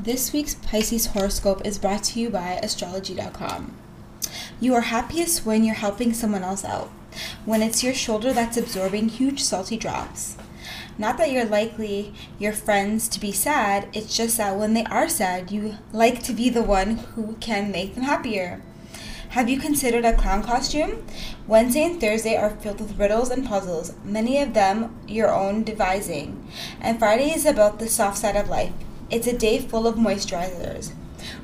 This week's Pisces horoscope is brought to you by astrology.com. You are happiest when you're helping someone else out, when it's your shoulder that's absorbing huge salty drops. Not that you're likely your friends to be sad, it's just that when they are sad, you like to be the one who can make them happier. Have you considered a clown costume? Wednesday and Thursday are filled with riddles and puzzles, many of them your own devising. And Friday is about the soft side of life. It's a day full of moisturizers.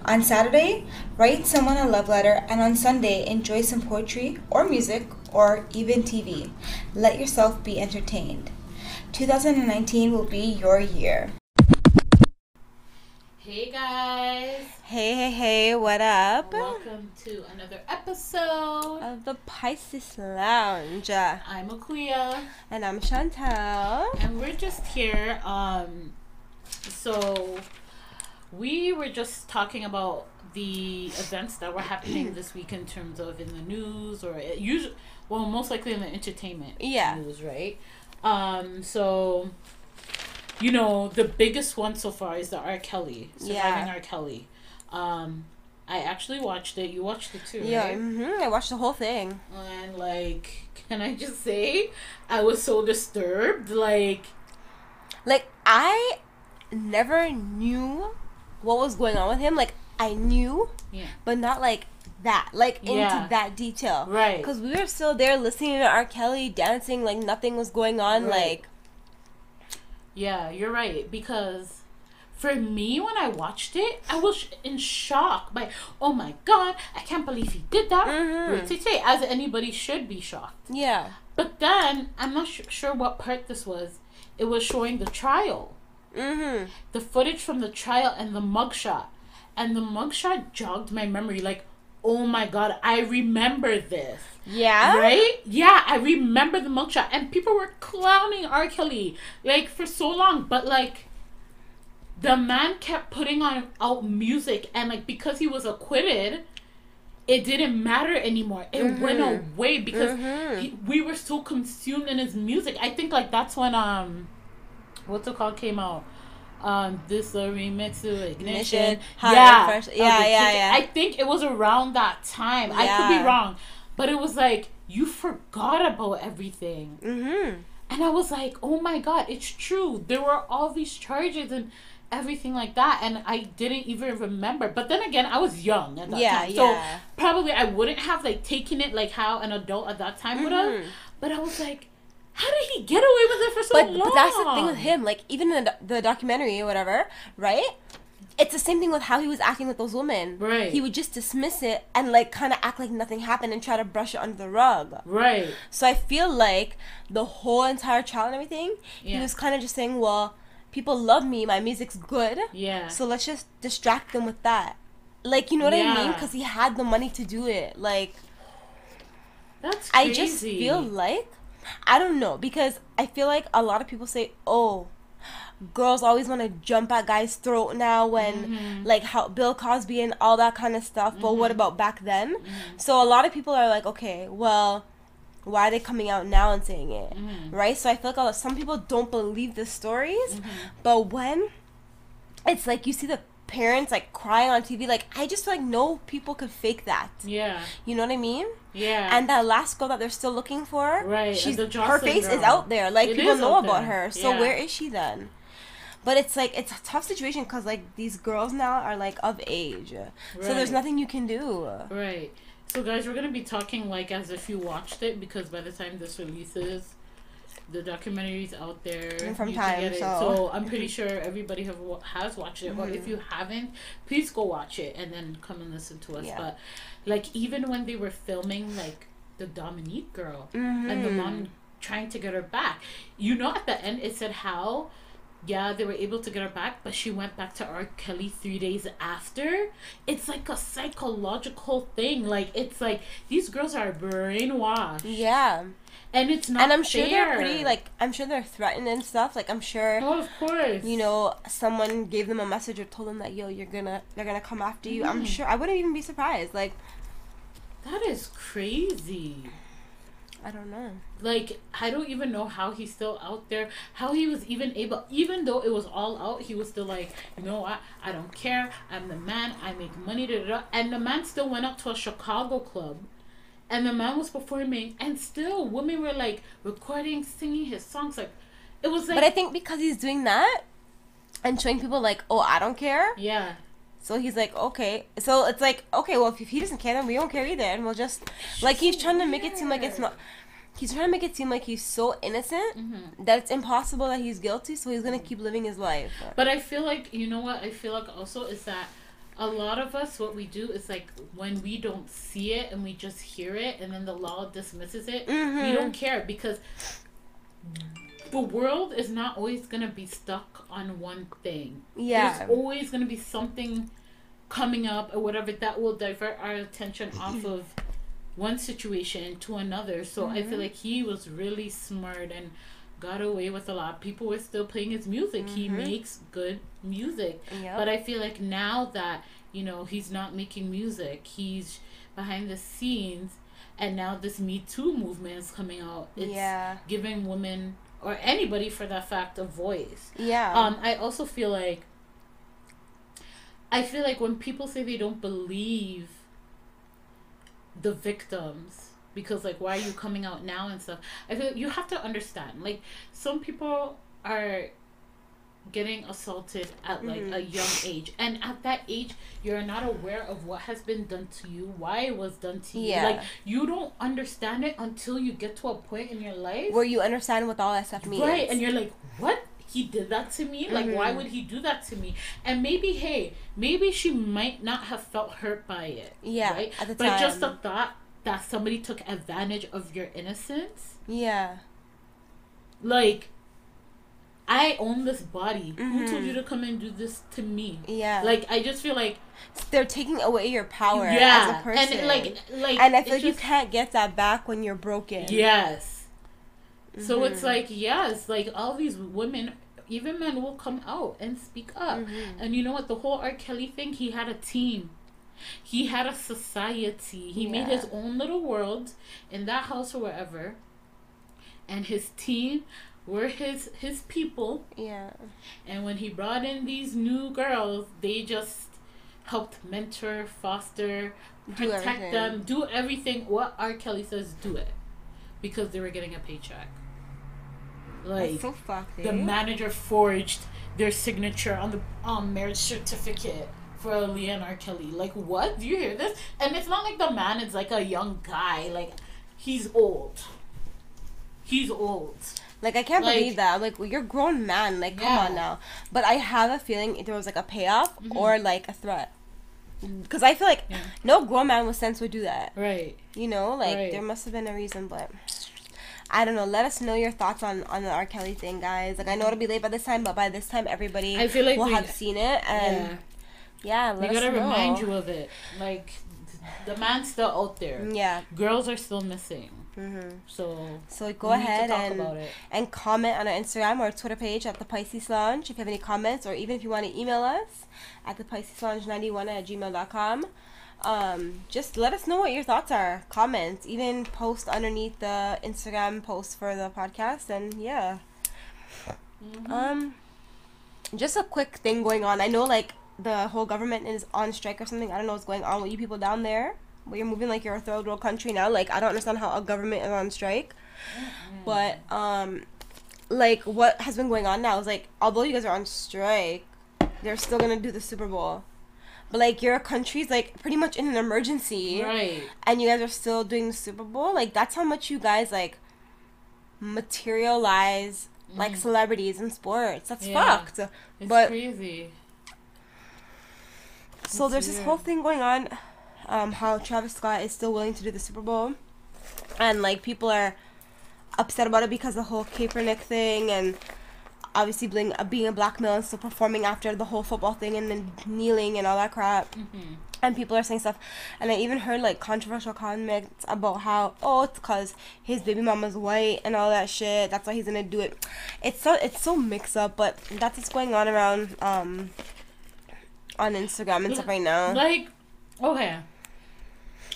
On Saturday, write someone a love letter, and on Sunday, enjoy some poetry or music or even TV. Let yourself be entertained. 2019 will be your year. Hey guys, Hey, hey, hey, what up? welcome to another episode. Of the Pisces Lounge. I'm Akuya, And I'm Chantel. and we're just here. Um, so we were just talking about the events that were happening this week in terms of in the news or usually, well, most likely in the entertainment Yeah. news, right? Um, so you know the biggest one so far is the R. Kelly surviving Yeah. R. Kelly. Um, I actually watched it. You watched it too, Yeah, right? hmm I watched the whole thing. And like, can I just say, I was so disturbed. Like, Like, I never knew what was going on with him. Like, I knew, yeah, but not like that. Like, into that detail. right. Because we were still there listening to R. Kelly dancing like nothing was going on. Right. Like, Yeah, you're right. Because for me, when I watched it, I was in shock. By oh my god, I can't believe he did that. Mhm. Right, As anybody should be shocked. yeah. But then I'm not su- sure what part this was. It was showing the trial, Mm-hmm. the footage from the trial, and the mugshot. And the mugshot jogged my memory. Like, oh my god, I remember this. Yeah. Right? Yeah, I remember the mugshot, and people were clowning R. Kelly like for so long, but like the man kept putting on out music, and like because he was acquitted, it didn't matter anymore. It went Mhm. away because Mhm. he, we were so consumed in his music. I think like that's when um, what's it called came out. Um, this remix to ignition. Ignition, yeah, Fresh- yeah, yeah, yeah. I think it was around that time. I could be wrong, but it was like you forgot about everything, Mm-hmm. and I was like, oh my god, it's true. There were all these charges and everything like that, and I didn't even remember. But then again, I was young at that Yeah, time, so yeah. probably I wouldn't have like taken it like how an adult at that time would have. Mhm. But I was like, how did he get away with it for so But, long? but that's the thing with him. Like, even in the, the documentary or whatever, right? It's the same thing with how he was acting with those women. Right. He would just dismiss it and, like, kind of act like nothing happened and try to brush it under the rug. Right. So I feel like the whole entire trial and everything, he was kind of just saying, well, people love me, my music's good, Yeah. so let's just distract them with that. Like, you know what I mean? Yeah. Because he had the money to do it. Like, That's crazy. I just feel like I don't know because I feel like a lot of people say, "Oh, girls always want to jump at guys' throat now when Mm-hmm. like how Bill Cosby and all that kind of stuff." But what about back then? Mm-hmm. So a lot of people are like, "Okay, well, why are they coming out now and saying it?" Mm-hmm. Right? So I feel like a lot, some people don't believe the stories, but when it's like you see the parents like crying on TV, like I just feel like no people could fake that. Yeah. You know what I mean? Yeah. And that last girl that they're still looking for, Right, She's her face is out there. Like It people know about her. So Yeah. where is she then? But it's like it's a tough situation because like these girls now are like of age, so there's nothing you can do. Right. So, guys, we're gonna be talking like as if you watched it because by the time this releases, the documentaries out there And from You time, so- so I'm pretty sure everybody have has watched it. Or Mm-hmm. if you haven't, please go watch it and then come and listen to us. Yeah. But like even when they were filming like the Dominique girl and the mom trying to get her back, you know, at the end it said how. Yeah, they were able to get her back, but she went back to R. Kelly three days after. It's like a psychological thing. Like it's like these girls are brainwashed, Yeah, and it's not. and I'm sure they're pretty like I'm sure they're threatened and stuff. Like I'm sure Oh, of course. you know someone gave them a message or told them that yo you're gonna they're gonna come after you. I'm Mhm. sure I wouldn't even be surprised. Like that is crazy. I don't know. Like I don't even know how he's still out there. How he was even able, even though it was all out, he was still like, you know what? I don't care. I'm the man. I make money. Da, da, da. And the man still went up to a Chicago club, and the man was performing, and still women were like recording, singing his songs. Like it was like, But I think because he's doing that and showing people like, oh, I don't care. yeah, So he's like, okay. So it's like, okay, well, if he doesn't care, then we don't care either, and we'll just like he's trying to make it seem like it's not. He's trying to make it seem like he's so innocent Mm-hmm. that it's impossible that he's guilty. So he's gonna keep living his life. But I feel like you know what I feel like also is that a lot of us what we do is like when we don't see it and we just hear it and then the law dismisses it, we Mhm. don't care because the world is not always gonna be stuck on one thing. Yeah. There's always gonna be something coming up or whatever that will divert our attention off of one situation to another. So I feel like he was really smart and got away with a lot. People were still playing his music. He makes good music. Yep. But I feel like now that, you know, he's not making music, he's behind the scenes and now this Me Too movement is coming out. It's yeah. giving women or anybody for that fact a voice. Yeah. Um, I also feel like I feel like when people say they don't believe the victims because like why are you coming out now and stuff i feel like you have to understand like some people are getting assaulted at like a young age and at that age you're not aware of what has been done to you why it was done to you Yeah. like you don't understand it until you get to a point in your life Where you understand what all that stuff means. Right, and you're like, what? He did that to me? Like, why Mm-hmm. would he do that to me? And maybe, hey, maybe she might not have felt hurt by it. Yeah, Right? at the but just the thought that somebody took advantage of your innocence, yeah. like, I own this body. Who told Mhm. you to come and do this to me? Yeah. Like, I just feel like, they're taking away your power yeah, as a person. and like, like, and I feel like you can't get that back when you're broken. Yes. So it's Mhm. like yes, like all these women, even men will come out and speak up. Mhm. And you know what? The whole R. Kelly thing, he had a team. He had a society. He made his own little world in that house or wherever. And his team were his his people. Yeah. And when he brought in these new girls, they just helped mentor, foster, protect everything. them, do everything what R. Kelly says do it. Because they were getting a paycheck. Like so fucked. the manager forged their signature on the um, marriage certificate for and R. Kelly. Like, what? Do you hear this? And it's not like the man is like a young guy. Like, he's old. He's old. Like I can't Like- believe that. Like well, you're a grown man. Like come Yeah. on now. But I have a feeling there was like a payoff Mhm. or like a threat. Because I feel like Yeah. no grown man with sense would do that. Right. You know, like Right. there must have been a reason, but I don't know. Let us know your thoughts on on the R. Kelly thing, guys. Like I know it'll be late by this time, but by this time everybody I feel like will we- have seen it, and yeah. Yeah, We gotta remind you of it. Like, the man's still out there. Yeah. Girls are still missing. hmm So, So go we need to ahead and and comment on our Instagram or Twitter page at the Pisces Lounge if you have any comments, or even if you want to email us at the Pisces Lounge 91 at gmail.com. Um, just let us know what your thoughts are. Comments, even post underneath the Instagram post for the podcast, and yeah. Mhm. Um, just a quick thing going on. I know like the whole government is on strike or something. I don't know what's going on with you people down there. But you're moving like you're a third world country now. Like I don't understand how a government is on strike. But um, like what has been going on now is like although you guys are on strike, they're still gonna do the Super Bowl. But like your country's like pretty much in an emergency, Right. and you guys are still doing the Super Bowl. Like that's how much you guys like materialize like Mhm. celebrities in sports. That's Yeah. fucked. It's but- crazy. So there's this whole thing going on, um, how Travis Scott is still willing to do the Super Bowl, and like people are upset about it because of the whole Kaepernick thing, and obviously being uh, being a black male and still performing after the whole football thing, and then kneeling and all that crap. hmm And people are saying stuff, and I even heard like controversial comments about how oh it's cause his baby mama's white and all that shit. That's why he's gonna do it. It's so it's so mixed up, but that's what's going on around um on Instagram and stuff right now. Like, okay.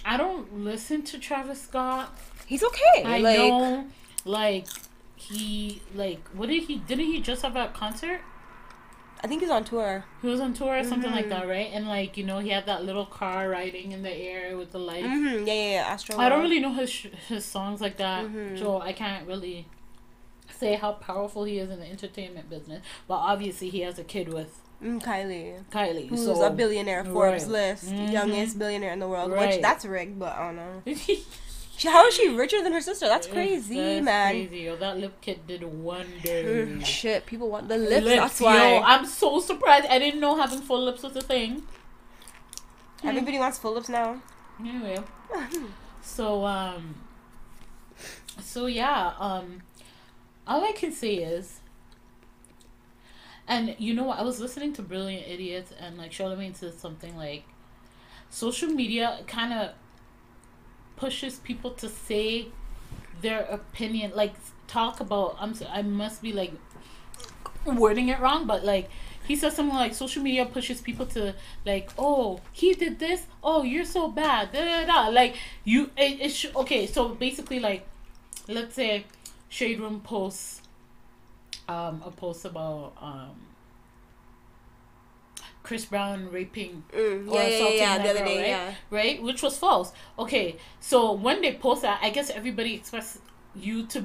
I don't listen to Travis Scott, He's okay. I like, know, like he like what did he didn't he just have a concert? I think he's on tour. He was on tour or something like Mhm. that, right? And like you know, he had that little car riding in the air with the lights. Mm-hmm. Yeah, yeah, yeah. Astro. I don't really know his his songs like that, Mhm. so I can't really say how powerful he is in the entertainment business. But obviously, he has a kid with Mm, Kylie, Kylie, who's so a billionaire, Forbes Right. list, Mhm. youngest billionaire in the world. Right. Which that's rigged, but I don't know. She, how is she richer than her sister? That's crazy, That's man. Crazy, yo, that lip kit did Mm, wonders. Shit, people want the lips. Lips, that's why yo, I'm so surprised. I didn't know having full lips was a thing. everybody wants full lips now. Anyway, so um, so yeah, um, all I can say is, and you know what? I was listening to Brilliant Idiots, and like Charlamagne said something like, social media kind of pushes people to say their opinion, like talk about. I'm so, I must be like wording it wrong, but like he says something like social media pushes people to like oh he did this oh you're so bad da, da, da. like you it, it sh- okay so basically like let's say shade room posts um a post about um chris brown raping Mm, Or yeah, assaulting yeah. that The other girl, day, right? right? Which was false. Okay so when they post that i guess everybody expects you to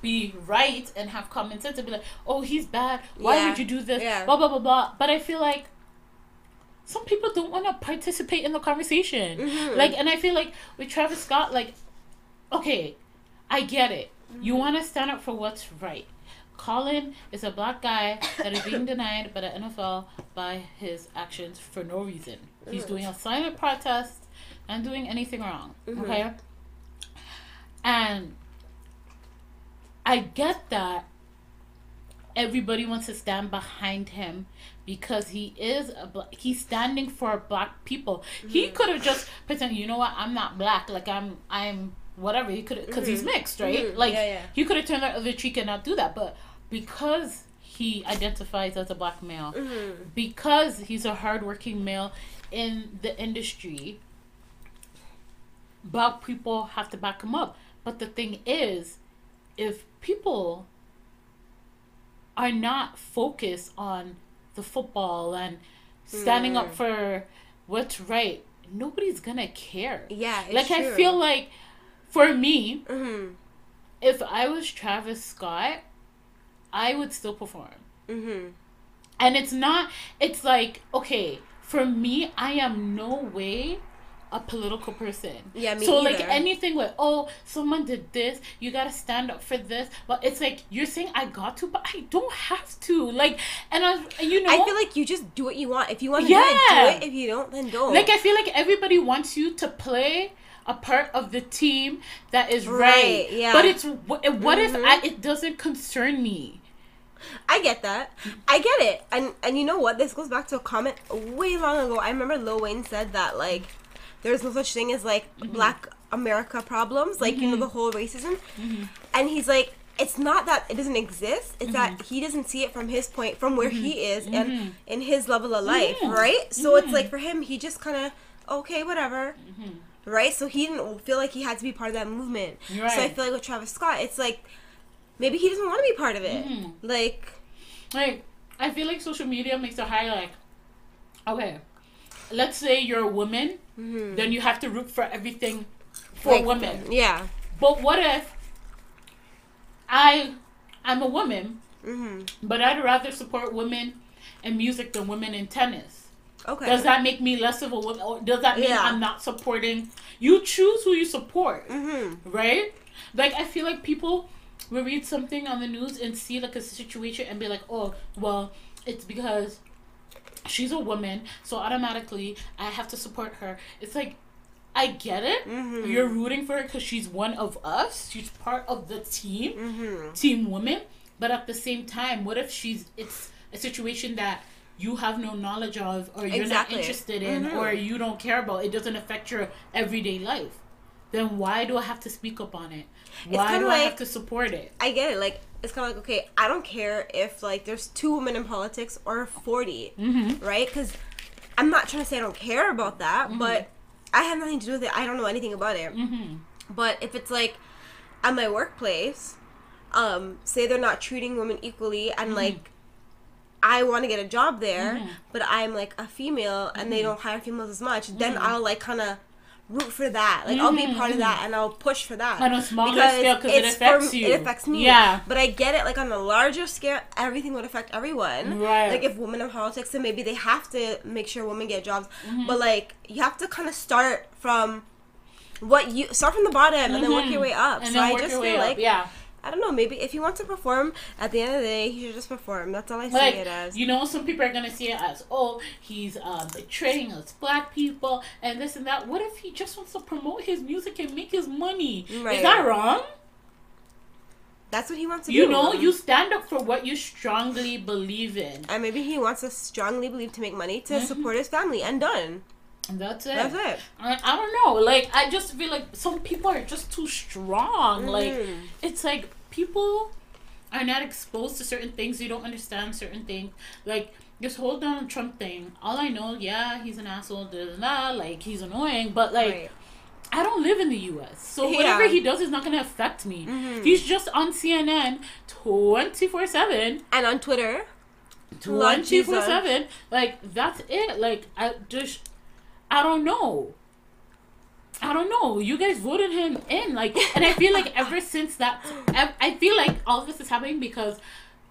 be right and have common sense and be like oh he's bad. Why would you do this? Yeah. blah blah blah blah. But i feel like some people don't want to participate in the conversation. Mhm. like and i feel like with travis scott like okay i get it. You want to stand up for what's right Colin is a black guy that is being denied by the NFL by his actions for no reason. He's doing a silent protest and doing anything wrong. Mhm. Okay? And I get that everybody wants to stand behind him because he is a black he's standing for black people. He Mm-hmm. could have just pretended, you know what, I'm not black, like I'm I'm whatever. He could because he's Mhm. mixed, right? Mhm. Like Yeah, yeah. he could have turned the other cheek and not do that, but because he identifies as a black male, Mhm. because he's a hardworking male in the industry, black people have to back him up. But the thing is, if people are not focused on the football and standing up Mm. for what's right, nobody's gonna care. Yeah, it's like I feel like for me, Mhm. if I was Travis Scott, I would still perform. Mhm. And it's not, it's like, okay, for me, I am no way a political person. Yeah, me so like anything with oh someone did this you gotta stand up for this but it's like you're saying i got to but i don't have to like and i you know I feel like you just do what you want. If you want to Yeah. do it, do it. If you don't, then don't. like i feel like everybody wants you to play a part of the team that is right, Right, yeah. but it's what, what if Mhm. I, it doesn't concern me I get that. I get it. And and you know what? This goes back to a comment way long ago. I remember Lil Wayne said that like there's no such thing as like Mm-hmm. black America problems, like you know the whole racism. Mm-hmm. And he's like it's not that it doesn't exist. It's that Mm-hmm. he doesn't see it from his point, from where he is, and in his level of life, Mhm. right? So it's like for him, he just kind of okay, whatever, Mm-hmm. right? So he didn't feel like he had to be part of that movement. Right. So I feel like with Travis Scott, it's like maybe he doesn't want to be part of it. Mhm. Like like i feel like social media makes it high like okay let's say you're a woman mhm. then you have to root for everything for Like, women Yeah. but what if i i'm a woman hmm but i'd rather support women in music than women in tennis Okay. does that make me less of a woman or does that mean Yeah. i'm not supporting you choose who you support hmm right? Like I feel like people will read something on the news and see like a situation and be like, oh, well, it's because she's a woman, so automatically I have to support her. It's like I get it. Mhm. You're rooting for her because she's one of us. She's part of the team, hmm team women. But at the same time, what if she's it's a situation that you have no knowledge of or you're Exactly. not interested in Mhm. or you don't care about it doesn't affect your everyday life then why do i have to speak up on it why do i have to support it I get it. Like it's kind of like okay, I don't care if like there's two women in politics or 40 mm-hmm. right? Because I'm not trying to say I don't care about that, Mhm. but I have nothing to do with it. I don't know anything about it. Mm-hmm. But if it's like at my workplace, um, say they're not treating women equally and like I want to get a job there, Mhm. but I'm like a female and they don't hire females as much, then Mm-hmm. I'll like kind of root for that. Like I'll be part of that and I'll push for that. On a smaller scale, 'cause it affects you. It affects me. Yeah. But I get it. Like on a larger scale, everything would affect everyone. Right. Like if women in politics, then maybe they have to make sure women get jobs. Mm-hmm. But like you have to kind of start from what you start from the bottom and then work your way up. Mm-hmm. And so then I work just your feel way like up. Yeah. I don't know. Maybe if he wants to perform, at the end of the day, he should just perform. That's all I see like it as. you know some people are gonna see it as oh he's um betraying us black people and this and that what if he just wants to promote his music and make his money Right. is that wrong That's what he wants to you do. You know you stand up for what you strongly believe in And maybe he wants to strongly believe to make money to Mm-hmm. support his family, and done. That's it That's it. I, I don't know like i just feel like some people are just too strong like Mhm. it's like people are not exposed to certain things you don't understand certain things like this whole donald trump thing all i know yeah he's an asshole da, da, da, like he's annoying but like Right. I don't live in the U.S., so Yeah. whatever he does is not gonna affect me. Mhm. He's just on CNN twenty four seven, And on Twitter, twenty four seven. Like that's it. Like I just, I don't know. I don't know. You guys voted him in, like, and I feel like ever since that, I, I feel like all of this is happening because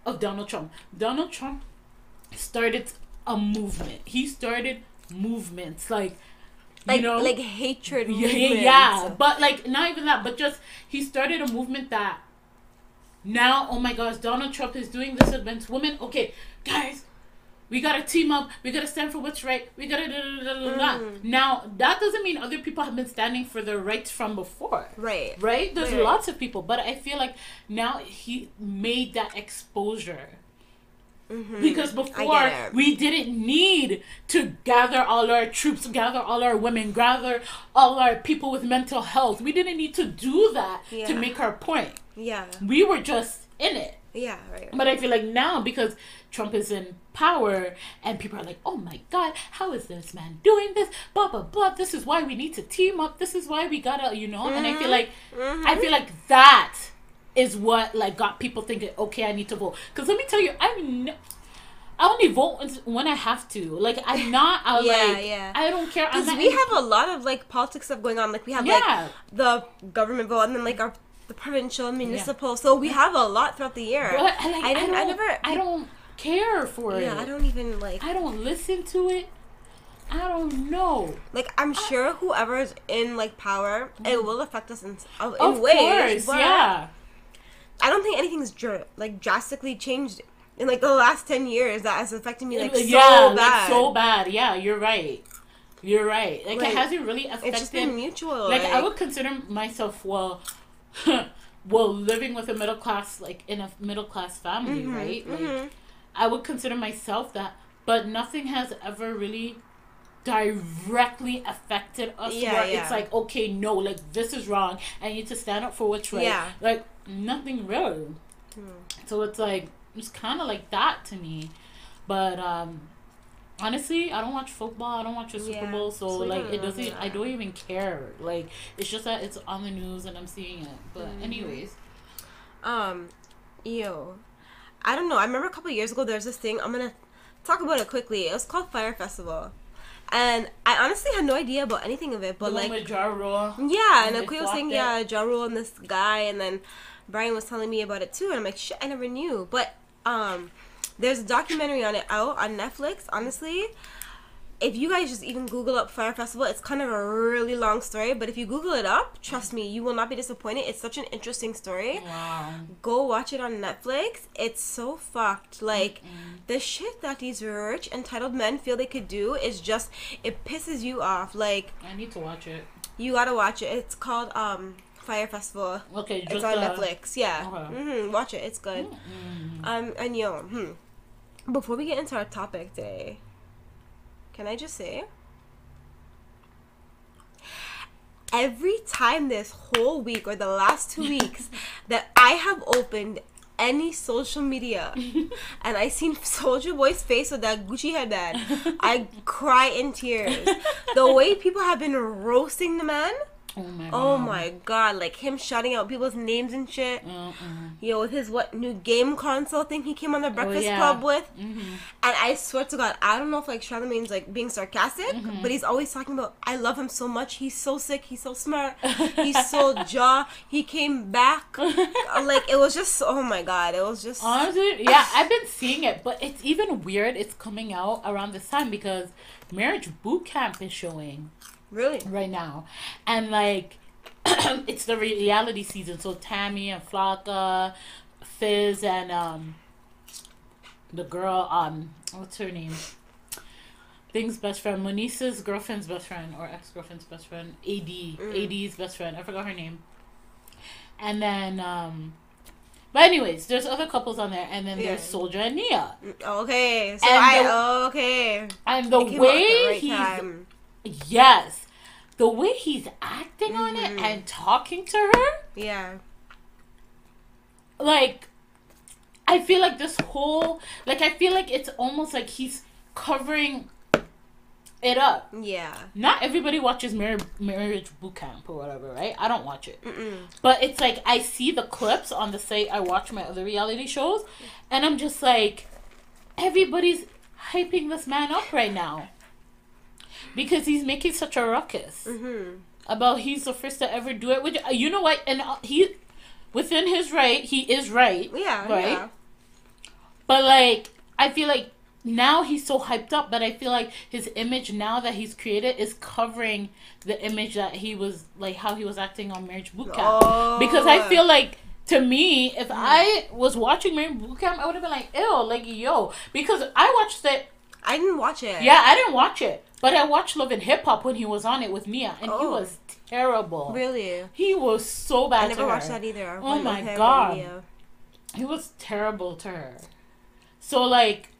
of Donald Trump. Donald Trump started a movement. He started movements, like, like you know, like hatred. yeah, yeah, movements. yeah. But like not even that, but just he started a movement that now, oh my gosh, Donald Trump is doing this against women. Okay, guys, we gotta team up. We gotta stand for what's right. We gotta da, da, da, da, da. Mm. Now that doesn't mean other people have been standing for their rights from before. Right. Right? There's Right. lots of people, but I feel like now he made that exposure Mhm. because before we didn't need to gather all our troops gather all our women gather all our people with mental health we didn't need to do that to make our point Yeah. we were just in it Yeah. Right. but i feel like now because trump is in power and people are like oh my god how is this man doing this blah blah blah this is why we need to team up this is why we gotta you know and i feel like Mhm. I feel like that is what like got people thinking, okay, I need to vote. Because let me tell you, I'm n- I only vote when- I have to. Like I'm not. I Yeah, like. yeah. I don't care. Because we have a lot of like politics stuff going on. Like we have Yeah. like the government vote and then like our the provincial and municipal. So we have a lot throughout the year. but, I, like, I I, I never- I don't care for yeah, it. Yeah, I don't even like I don't listen to it. I don't know. like I'm sure whoever's in like power, it will affect us in, uh, in Mm-hmm. Of ways. course, yeah. I don't think anything's dr- like drastically changed in like the last ten years that has affected me like yeah, so like bad. so bad. Yeah, you're right. You're right. Like, Like, it hasn't really affected. it's just been mutual. like I would consider myself well well living with a middle class like in a middle class family, Mhm, right? Like mhm. I would consider myself that, but nothing has ever really directly affected us Yeah, where yeah. it's like okay no like this is wrong. I need to stand up for what's right. Yeah. like nothing really. Hmm. so it's like it's kind of like that to me. But um honestly i don't watch football. I don't watch the super Yeah, bowl. so, so like it doesn't i don't even care. Like it's just that it's on the news and i'm seeing it. But Mhm. anyways. Um, ew. I don't know. I remember a couple years ago there's this thing. I'm gonna talk about it quickly. It was called Fyre Festival, and I honestly had no idea about anything of it. But the like, with Ja Rule. yeah, and Akui was saying, flopped yeah, Ja Rule and this guy, and then Brian was telling me about it too, and I'm like, shit, I never knew. But um, there's a documentary on it out on Netflix. Honestly, if you guys just even Google up Fyre Festival, it's kind of a really long story. But if you Google it up, trust me, you will not be disappointed. It's such an interesting story Wow. go watch it on Netflix. It's so fucked. Like the shit that these rich entitled men feel they could do is just it pisses you off. Like I need to watch it. you gotta watch it. It's called um Fyre Festival. Okay, just It's on uh, Netflix. Yeah. okay. hmm Watch it. It's good. mm, Um and yo, hmm. Before we get into our topic today, can I just say? Every time this whole week or the last two weeks that I have opened any social media and I seen Soulja Boy's face with that Gucci headband, I cry in tears. The way people have been roasting the man, Oh my. Oh God. my god, like him shouting out people's names and shit. Uh-uh. Yo, with his what new game console thing he came on the Breakfast Oh, yeah. Club with, Mhm. and I swear to God, I don't know if like Charlamagne's like being sarcastic, Mm-hmm. but he's always talking about I love him so much. He's so sick. He's so smart. he's so jaw. He came back. like it was just oh my god, it was just Honestly, yeah, I've been seeing it, but it's even weird. It's coming out around this time because Marriage Boot Camp is showing really right now, and like it's the reality season. So Tammy and Flocka, Fizz, and um the girl um what's her name? Thing's best friend, Manisa's girlfriend's best friend or ex girlfriend's best friend, AD, AD's best friend. I forgot her name. And then um. But anyways, there's other couples on there, and then Yeah. there's Soulja and Nia, okay. So And I the- okay. and the It came out way right he's time. yes, the way he's acting on it Mhm. and talking to her, yeah. like I feel like this whole like I feel like it's almost like he's covering it up. Yeah. Not everybody watches Mar- Marriage Boot Camp or whatever, right? I don't watch it. Mm-mm. But it's like I see the clips on the site. I watch my other reality shows, and I'm just like, everybody's hyping this man up right now because he's making such a ruckus Mm-hmm. about he's the first to ever do it. Which uh, you know what, and uh, he within his right, he is right. Yeah. Right? Yeah. But like, I feel like now he's so hyped up, but I feel like his image now that he's created is covering the image that he was like how he was acting on Marriage Boot Camp. Oh. Because I feel like to me, if I was watching Marriage Boot Camp, I would have been like, ew, like yo. Because I watched it I didn't watch it. yeah, I didn't watch it. But I watched Love and Hip Hop when he was on it with Mia and he Oh. was terrible. Really? He was so bad I never watched that either. Oh my God. He was terrible to her. So like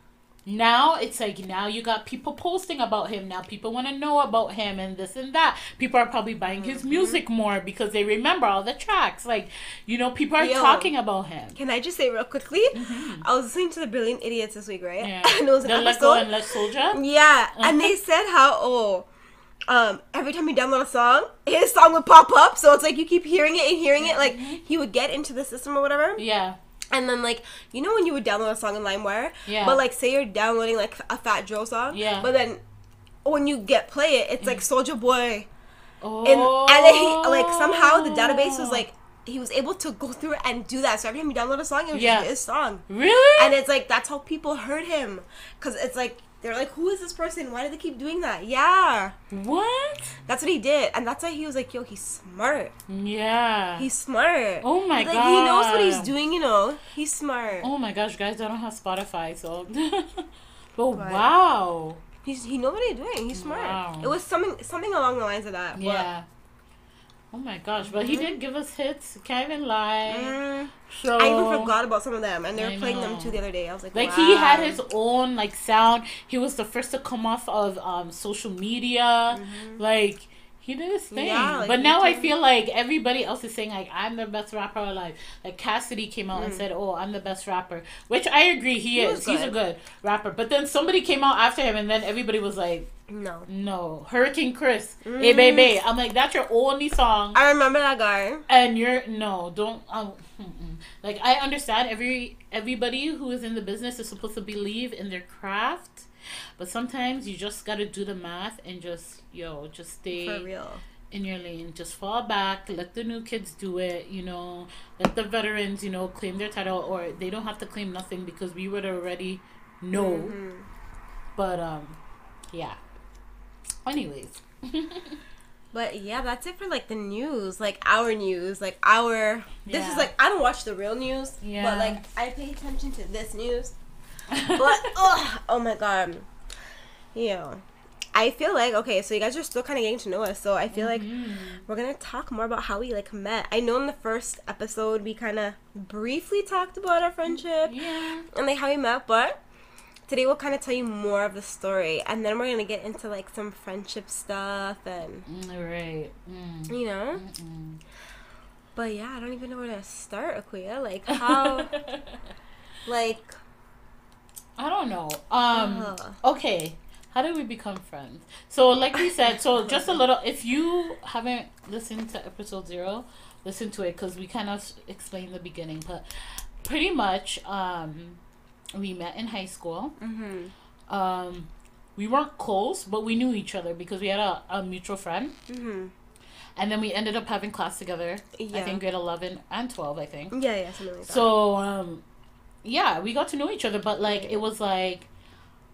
now it's like now you got people posting about him. Now people want to know about him and this and that. People are probably buying his Mm-hmm. music more because they remember all the tracks. Like, you know, people are Yo. talking about him. Can I just say real quickly? I was listening to the Brilliant Idiots this week, right? Mm-hmm. Yeah. and it was an the Let Go episode. and Let Soulja. Yeah, and they said how oh, um, every time you download a song, his song would pop up. So it's like you keep hearing it and hearing it. Like he would get into the system or whatever. Yeah. And then like you know when you would download a song in LimeWire, Yeah. but like say you're downloading like a Fat Joe song, Yeah. Mm. But then when you get play it, it's like Soulja Boy, Oh. and and then he like somehow the database was like he was able to go through and do that. So every time you download a song, it was Yeah. just his song. Really? And it's like that's how people heard him, cause it's like they're like, who is this person? Why do they keep doing that? Yeah, what? that's what he did, and that's why he was like, yo, he's smart. Yeah. He's smart. oh my like god. he knows what he's doing. You know, he's smart. Oh my gosh, guys, I don't have Spotify, so. but Right. wow. He's he knows what he's doing. He's smart. Wow. It was something something along the lines of that. but- Yeah. Oh my gosh, but he did give us hits. Can't even lie. Mm, So I even forgot about some of them, and they were I playing them too the other day. I was like, Like he had his own like sound. He was the first to come off of um social media. Like he did his thing. Yeah, like, but now I feel like everybody else is saying like I'm the best rapper alive. Like Cassidy came out Mm. and said, "Oh, I'm the best rapper," which I agree he, He is. He's a good. rapper. But then somebody came out after him, and then everybody was like, No, "No, Hurricane Chris, Mm. hey baby." I'm like, "That's your only song." I remember that guy. and you're no don't um. Like i understand every everybody who is in the business is supposed to believe in their craft but sometimes you just gotta do the math and just yo just stay For real. in your lane. Just fall back let the new kids do it you know. Let the veterans you know claim their title or they don't have to claim nothing because we would already know. Mhm. but um yeah. Anyways But yeah, that's it for like the news, like our news, like our. This Yeah. is like I don't watch the real news, Yeah. but like I pay attention to this news. But ugh, oh my god, yeah. I feel like okay, so you guys are still kind of getting to know us, so I feel like Mhm. we're gonna talk more about how we like met. I know in the first episode we kind of briefly talked about our friendship yeah and like how we met, but today we'll kind of tell you more of the story, and then we're gonna get into like some friendship stuff and Mm, right mm. you know. Mm-mm. But yeah, I don't even know where to start, Aquia. Like how, like I don't know. Um. uh, Okay. how did we become friends? So, like we said, so just a little. If you haven't listened to episode zero, listen to it because we kind of explained the beginning. But pretty much, um, we met in high school. Mm-hmm. Um, we weren't close, but we knew each other because we had a, a mutual friend. Mm-hmm. And then we ended up having class together. I think grade eleven and twelve. I think. Yeah, yeah, something like that. So um yeah, we got to know each other, but like it was like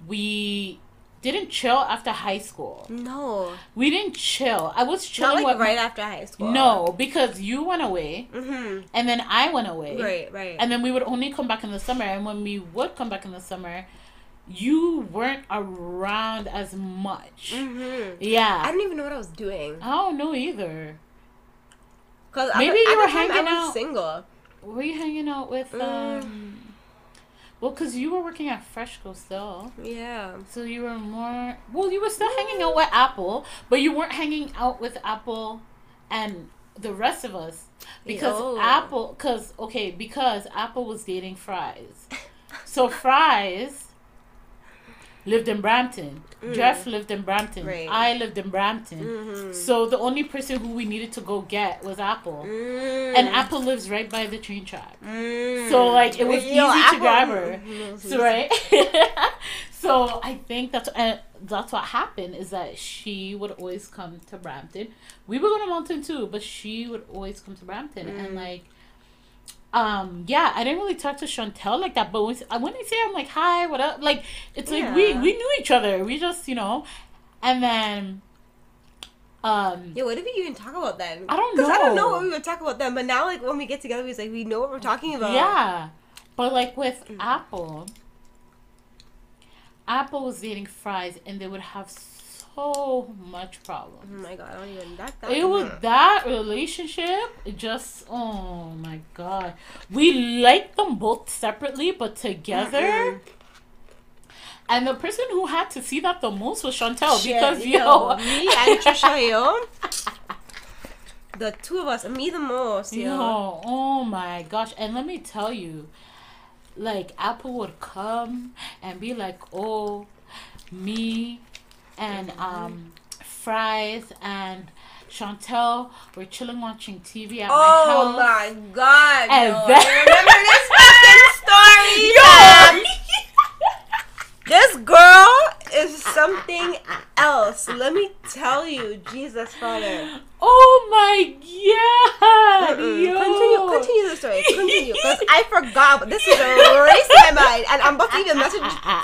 we didn't chill after high school. no, We didn't chill. I was not chilling like with right after high school. No, because you went away Mm-hmm. and then I went away. Right, right. And then we would only come back in the summer and when we would come back in the summer, you weren't around as much. mm-hmm. Yeah. I don't even know what I was doing. I don't know either. Cause Maybe the- you the were hanging I was out- single. Were you hanging out with Mm. Well, because you were working at Freshco still. Yeah. So you were more well. You were still hanging out with Apple, but you weren't hanging out with Apple and the rest of us because Yo. Apple. Because okay, because Apple was dating Fries, so Fries lived in Brampton. Jeff lived in Brampton. Mm. Right. I lived in Brampton. Mm-hmm. So the only person who we needed to go get was Apple, Mm. and Apple lives right by the train track. Mm. So like it was Yo, easy to grab her. Mhm. So right. so I think that's uh, that's what happened is that she would always come to Brampton. We would go to Mountain too, but she would always come to Brampton and Mm. like. Um yeah, I didn't really talk to Chantel like that, but when, when I say I'm like hi, what up, like it's like we we knew each other. We just you know, and then, um, Yeah, what did we even talk about then? I don't 'Cause I don't know know. what we would talk about then. But now, like when we get together, we like we know what we're talking about. Yeah. But like with Mm. Apple, Apple was dating fries and they would have so much problem. Oh my god, I don't even that. that It was mm. that relationship it just oh my god. We liked them both separately but together. Mm-mm. And the person who had to see that the most was Chantel Shit, because yo, yo, me and Trisha, yo, the two of us, me the most, yo. Yo, oh my gosh. And let me tell you, like, Apple would come and be like, oh, me and um, Fries and Chantel were chilling watching TV at Oh my house. Oh my god, And yo. then- remember this fucking story, fam? This girl is something else. Let me tell you, Jesus Father. Oh my god! Yo. Continue, continue the story. Continue, because I forgot. But this is erasing my mind, and I'm about to even message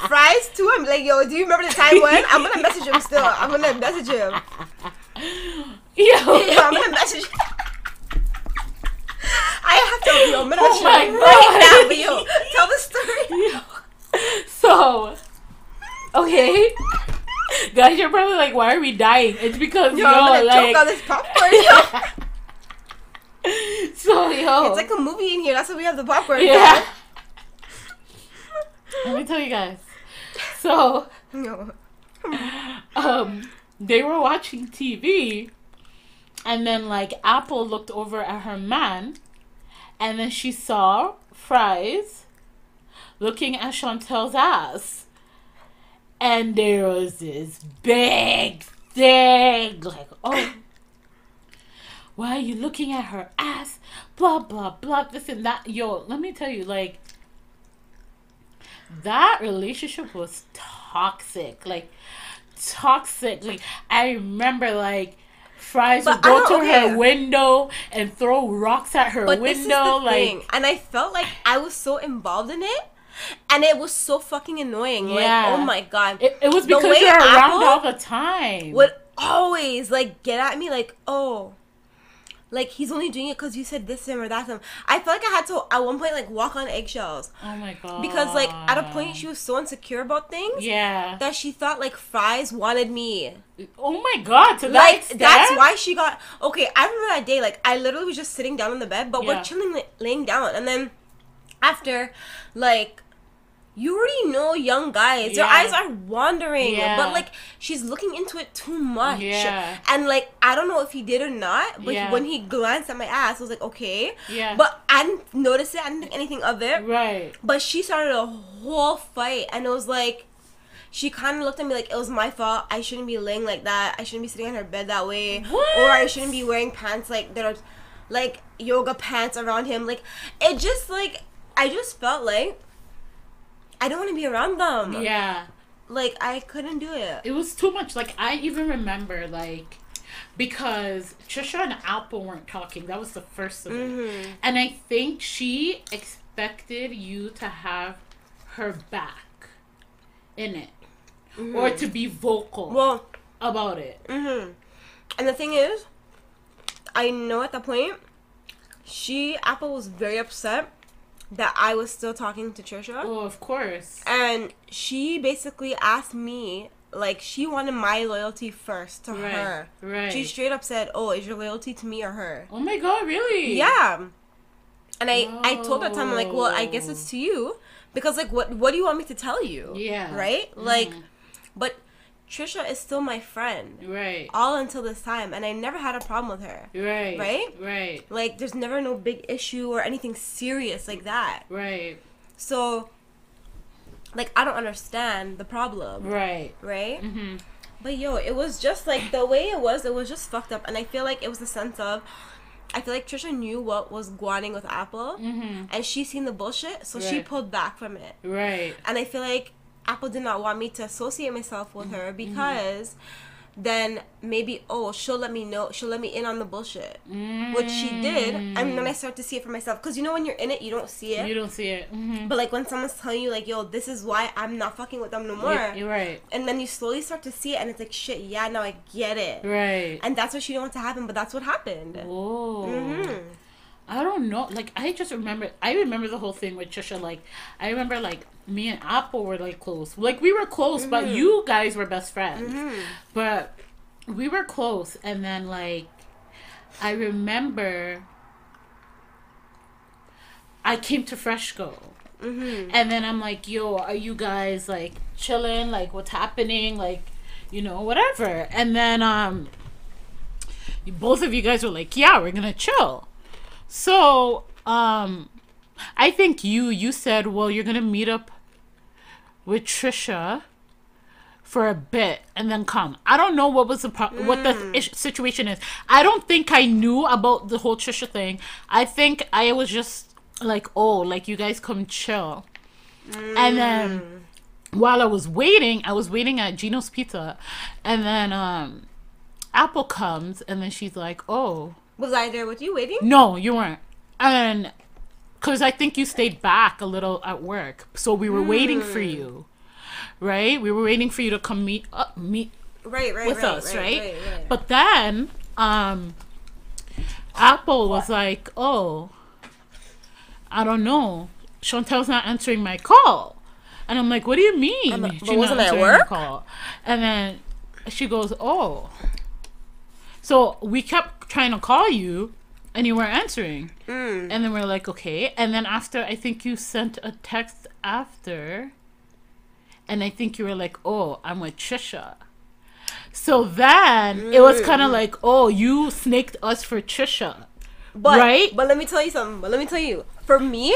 Fries too. I'm like, yo, do you remember the time when? I'm gonna message him still. I'm gonna message him. Yo. Yo, I'm gonna message. I have to. Yo, I'm gonna Oh message him right now. Yo, tell the story. So, okay. Guys, you're probably like, why are we dying? It's because, Yo, yo, I'm gonna like. choke on this popcorn. Yo. so, yo. It's like a movie in here. That's why we have the popcorn. yeah. Let me tell you guys. So, Yo. um, they were watching TV, and then, like, Apple looked over at her man, and then she saw Fries looking at Chantel's ass. And there was this big thing, like, oh, why are you looking at her ass? Blah, blah, blah, this and that. Yo, let me tell you, like, that relationship was toxic. Like, toxic. Like, I remember, like, Fries But would go to okay. her window and throw rocks at her But window. this is the like, thing, and I felt like I was so involved in it, and it was so fucking annoying. Yeah. Like, oh my god, it, it was because you're around Apple all the time. would always like get at me like, oh, like he's only doing it because you said this to him or that to him. I felt like I had to at one point like walk on eggshells Oh my god. because like at a point she was so insecure about things. Yeah. That she thought like fries wanted me. oh my god. To that like extent? that's why she got okay. I remember that day. Like I literally was just sitting down on the bed, but Yeah. we're chilling, like, laying down, and then after, like, you already know young guys. Their Yeah. eyes are wandering, Yeah. but like she's looking into it too much. Yeah. And like I don't know if he did or not, but Yeah. when he glanced at my ass, I was like, okay. Yeah. But I didn't notice it. I didn't think anything of it. Right. But she started a whole fight, and it was like, she kind of looked at me like it was my fault. I shouldn't be laying like that. I shouldn't be sitting on her bed that way, What? or I shouldn't be wearing pants like that are like yoga pants around him. Like it just like I just felt like I don't want to be around them. Yeah. Like I couldn't do it. It was too much. Like I even remember like because Trisha and Apple weren't talking. That was the first of. Mm-hmm. And I think she expected you to have her back in it. Or to be vocal Well, about it. hmm And the thing is, I know at that point, she Apple was very upset that I was still talking to Trisha, Oh, of course. and she basically asked me like she wanted my loyalty first to Right. her. Right. She straight up said, "Oh, is your loyalty to me or her?" oh my god, really? Yeah. And I I told her time I'm like, "Well, I guess it's to you because like what what do you want me to tell you?" Yeah. Right? Like Mhm. but Trisha is still my friend Right. all until this time and I never had a problem with her. Right. Right? Right. Like there's never no big issue or anything serious like that. Right. So like I don't understand the problem, Right. right? Mm-hmm. But yo, it was just like the way it was, it was just fucked up and I feel like it was a sense of I feel like Trisha knew what was going with Apple Mm-hmm. and she seen the bullshit, so she pulled back from it. Right. And I feel like Apple did not want me to associate myself with her Mm-hmm. because then maybe oh she'll let me know she'll let me in on the bullshit which she did and then i start to see it for myself because you know when you're in it you don't see it You don't see it. Mm-hmm. but like when someone's telling you like yo this is why i'm not fucking with them no more You're, you're right. and then you slowly start to see it and it's like shit yeah now i get it Right. and that's what she didn't want to happen but that's what happened Whoa. I don't know. Like I just remember. I remember the whole thing with Trisha. Like I remember, like me and Apple were like close. Like we were close, but Mm-hmm. you guys were best friends. But we were close, and then like I remember I came to Freshco. hmm And then I'm like, yo, are you guys like chilling? Like, what's happening? Like, you know, whatever. And then um, both of you guys were like, yeah, we're gonna chill. So um, I think you you said, well, you're gonna meet up with Trisha for a bit and then come. I don't know what was the pro- what the ish- situation is. I don't think I knew about the whole Trisha thing. I think I was just like, oh, like you guys come chill. And then while I was waiting, I was waiting at Gino's Pizza, and then um, Apple comes, and then she's like, oh, was i there with you waiting no, you weren't. And because I think you stayed back a little at work, so we were waiting for you, right? We were waiting for you to come meet up, meet right right with right, us, right? But then, um, Apple was like, "Oh, I don't know. Chantel's not answering my call," and I'm like, "What do you mean? Not wasn't at work? Call? And then she goes, "Oh." So we kept trying to call you, and you weren't answering. Mm. And then we're like, okay. And then after, I think you sent a text after, and I think you were like, oh, I'm with Trisha. So then it was kind of like, oh, you snaked us for Trisha. But, Right? But let me tell you something. But let me tell you, for me,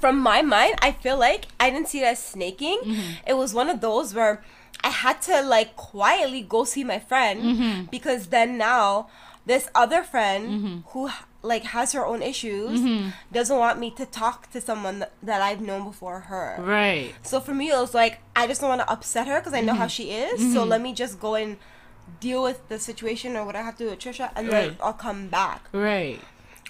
from my mind, I feel like I didn't see it as snaking. Mm-hmm. It was one of those where I had to like quietly go see my friend Mm-hmm. because then now this other friend Mm-hmm. who like has her own issues doesn't want me to talk to someone that, that I've known before her. Right. So for me, it was like I just don't want to upset her because I know Mm-hmm. how she is. So let me just go and deal with the situation or what I have to do with Trisha, and then I'll come back. Right.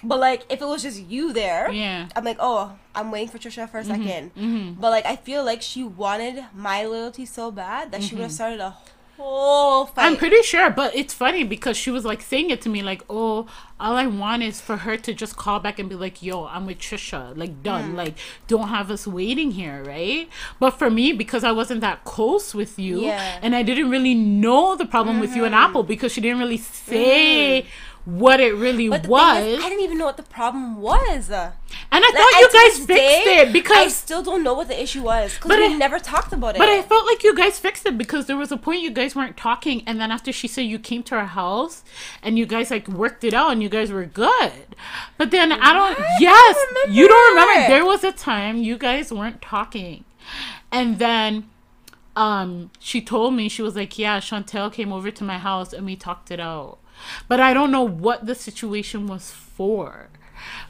But like, if it was just you there, Yeah. I'm like, oh, I'm waiting for Trisha for a 2nd Mm-hmm. But like, I feel like she wanted my loyalty so bad that she would have Mm-hmm. started a whole fight. I'm pretty sure, but it's funny because she was like saying it to me, like, "Oh, all I want is for her to just call back and be like, yo, I'm with Trisha, like, done, like, don't have us waiting here, right?" But for me, because I wasn't that close with you, Yeah. and I didn't really know the problem with you and Apple because she didn't really say what it really was, is, I didn't even know what the problem was. and I Like, thought you guys fixed day, it because I still don't know what the issue was because we I- never talked about it. But I felt like you guys fixed it because there was a point you guys weren't talking, and then after she said you came to her house and you guys like worked it out and you guys were good. But then I don't. What? I Yes, don't you don't remember. remember. There was a time you guys weren't talking, and then um, she told me she was like, yeah, Chantel came over to my house and we talked it out, but I don't know what the situation was for.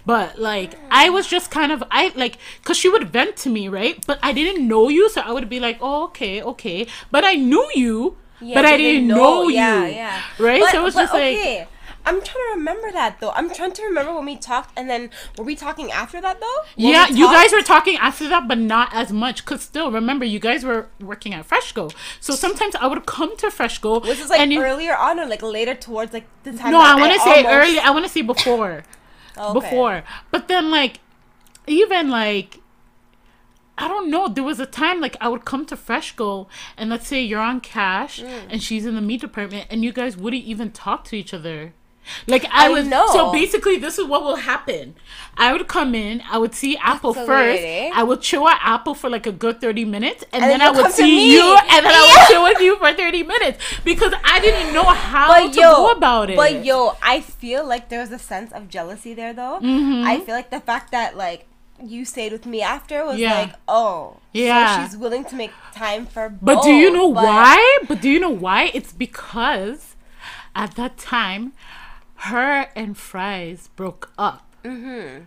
But like I was just kind of I like cuz she would vent to me, right? But I didn't know you, so I would be like, "Oh, okay, okay." But I knew you, Yeah, but I didn't know, you. Yeah, yeah. Right? But, so it was but just like okay. I'm trying to remember that though. I'm trying to remember when we talked, and then were we talking after that though? When Yeah, you guys were talking after that, but not as much. Cause still, remember, you guys were working at Freshco, so sometimes I would come to Freshco. Was this like earlier on or like later towards like the time? No, I want to say almost- early. I want to say before, Okay. before. But then, like, even like, I don't know. There was a time like I would come to Freshco, and let's say you're on cash, Mm. and she's in the meat department, and you guys wouldn't even talk to each other. Like I, I was know. so basically this is what will happen. I would come in, I would see Apple so first. I would chill at Apple for like a good thirty minutes, and, And then, I would see you, and then I would chill with you for thirty minutes because I didn't know how But to yo, go about it. but yo, I feel like there's a sense of jealousy there though. Mm-hmm. I feel like the fact that like you stayed with me after was Yeah. like, oh, Yeah. so she's willing to make time for. But do you know but- why? But do you know why? It's because at that time, her and Fries broke up. Mm-hmm.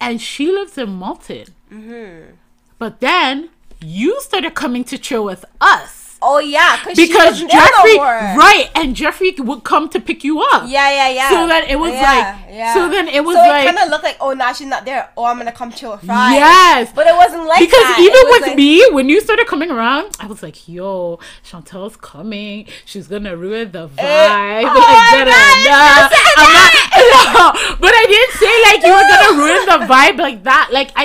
And she lives in Malton. Mm-hmm. But then you started coming to chill with us. Oh yeah, cause Because Jeffrey, right, and Jeffrey would come to pick you up. Yeah, yeah, yeah. So then it was Yeah, like- yeah. so then it was so like- kind of looked like, oh, now she's not there. Oh, I'm gonna come chill with Fry. Yes. but it wasn't like because that. even with like- me, when you started coming around, I was like, "Yo, Chantel's coming. She's gonna ruin the eh, vibe." oh like, my da, da, God, da. you said I'm not, no, but I didn't say like you were gonna ruin the vibe like that. Like I,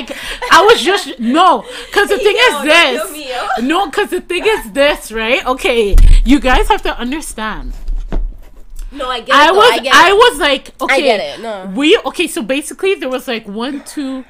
I was just no, because the thing Yo, is this. kill me, yo. No, because the thing is this, right? Okay, you guys have to understand. no, I get it. I was I, get I, was like okay get it, no. we okay so basically there was like one two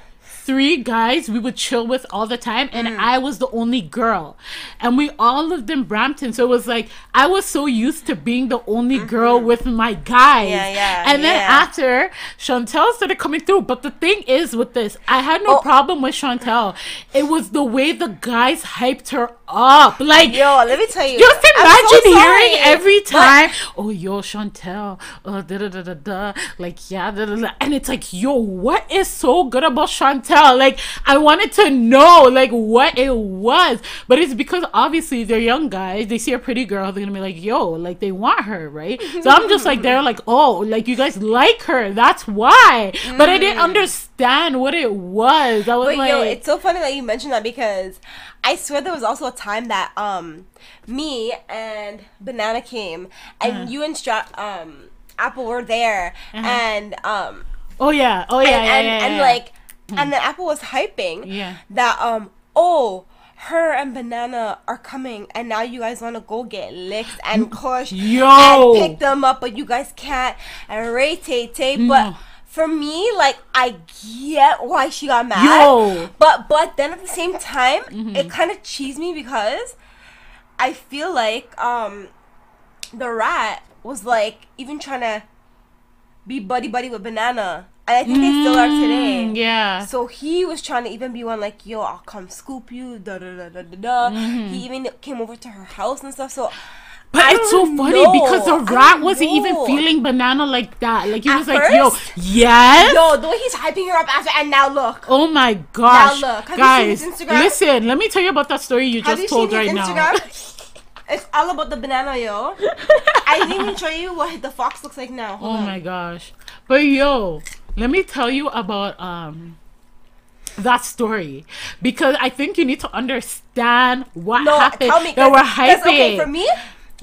three guys we would chill with all the time and Mm. I was the only girl and we all lived in Brampton so it was like I was so used to being the only girl with my guys Mm-hmm. Yeah, yeah, and then yeah. after Chantel started coming through but the thing is with this I had no Oh. problem with Chantel it was the way the guys hyped her up like Yo, let me tell you. just imagine so hearing every but- time, oh yo Chantel, uh, da da da da da, like yeah, da, da, da. and it's like yo, what is so good about Chantel? Like I wanted to know like what it was, but it's because obviously they're young guys. They see a pretty girl, they're gonna be like yo, like they want her, right? So I'm just like they're like oh, like you guys like her, that's why. But I didn't understand what it was. I was But like, yo, it's so funny that you mentioned that because I swear there was also a time that um me and Banana came and Uh-huh. you and Stra- um Apple were there and um oh yeah, oh yeah, and, yeah, and, yeah, and yeah. Like and then Apple was hyping Yeah. that um oh her and Banana are coming and now you guys want to go get licked and push Yo. and pick them up but you guys can't and Ray Tay Tay but for me like I get why she got mad Yo. but but then at the same time Mm-hmm. it kind of cheesed me because I feel like um the rat was like even trying to be buddy buddy with Banana and I think they still are today Mm, yeah. so he was trying to even be one like, yo, I'll come scoop you, da da da da da da. Mm-hmm. He even came over to her house and stuff. So, But it's so funny know. because the rat wasn't even know. feeling banana like that. Like he At was like, "Yo, yes." yo, the way he's hyping her up after, and now look. Oh my gosh, Now look, have guys! seen his Instagram? Listen, let me tell you about that story you Have just you told seen right his now. It's all about the banana, yo. I didn't even show you what the fox looks like now. Hold Oh on. my gosh. But yo, let me tell you about um that story because I think you need to understand what No, happened. tell me. that we're hyping. Okay, for me,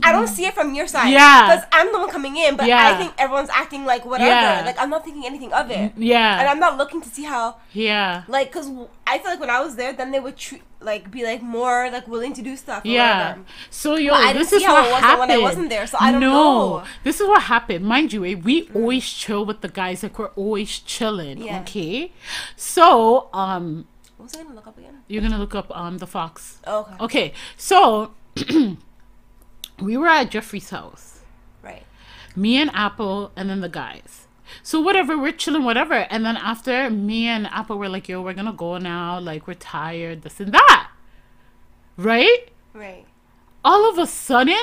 I don't see it from your side. Yeah. Because I'm the one coming in, but Yeah. I think everyone's acting like whatever. Yeah. Like I'm not thinking anything of it. yeah, And I'm not looking to see how yeah. like because i feel like when i was there then they would treat like be like more like willing to do stuff Yeah. whatever. So yo, But I didn't this see is how what it was happened. when I wasn't there, so I don't no, know. This is what happened. Mind you, eh, we always chill with the guys. Like we're always chilling. Yeah. Okay. So um, what was i gonna look up again you're gonna look up um the fox. oh, okay Okay. So we were at Jeffrey's house. right Me and Apple, and then the guys. So whatever, we're chilling, whatever. And then after me and Apple were like, yo, we're gonna go now. Like we're tired, this and that. Right? right all of a sudden,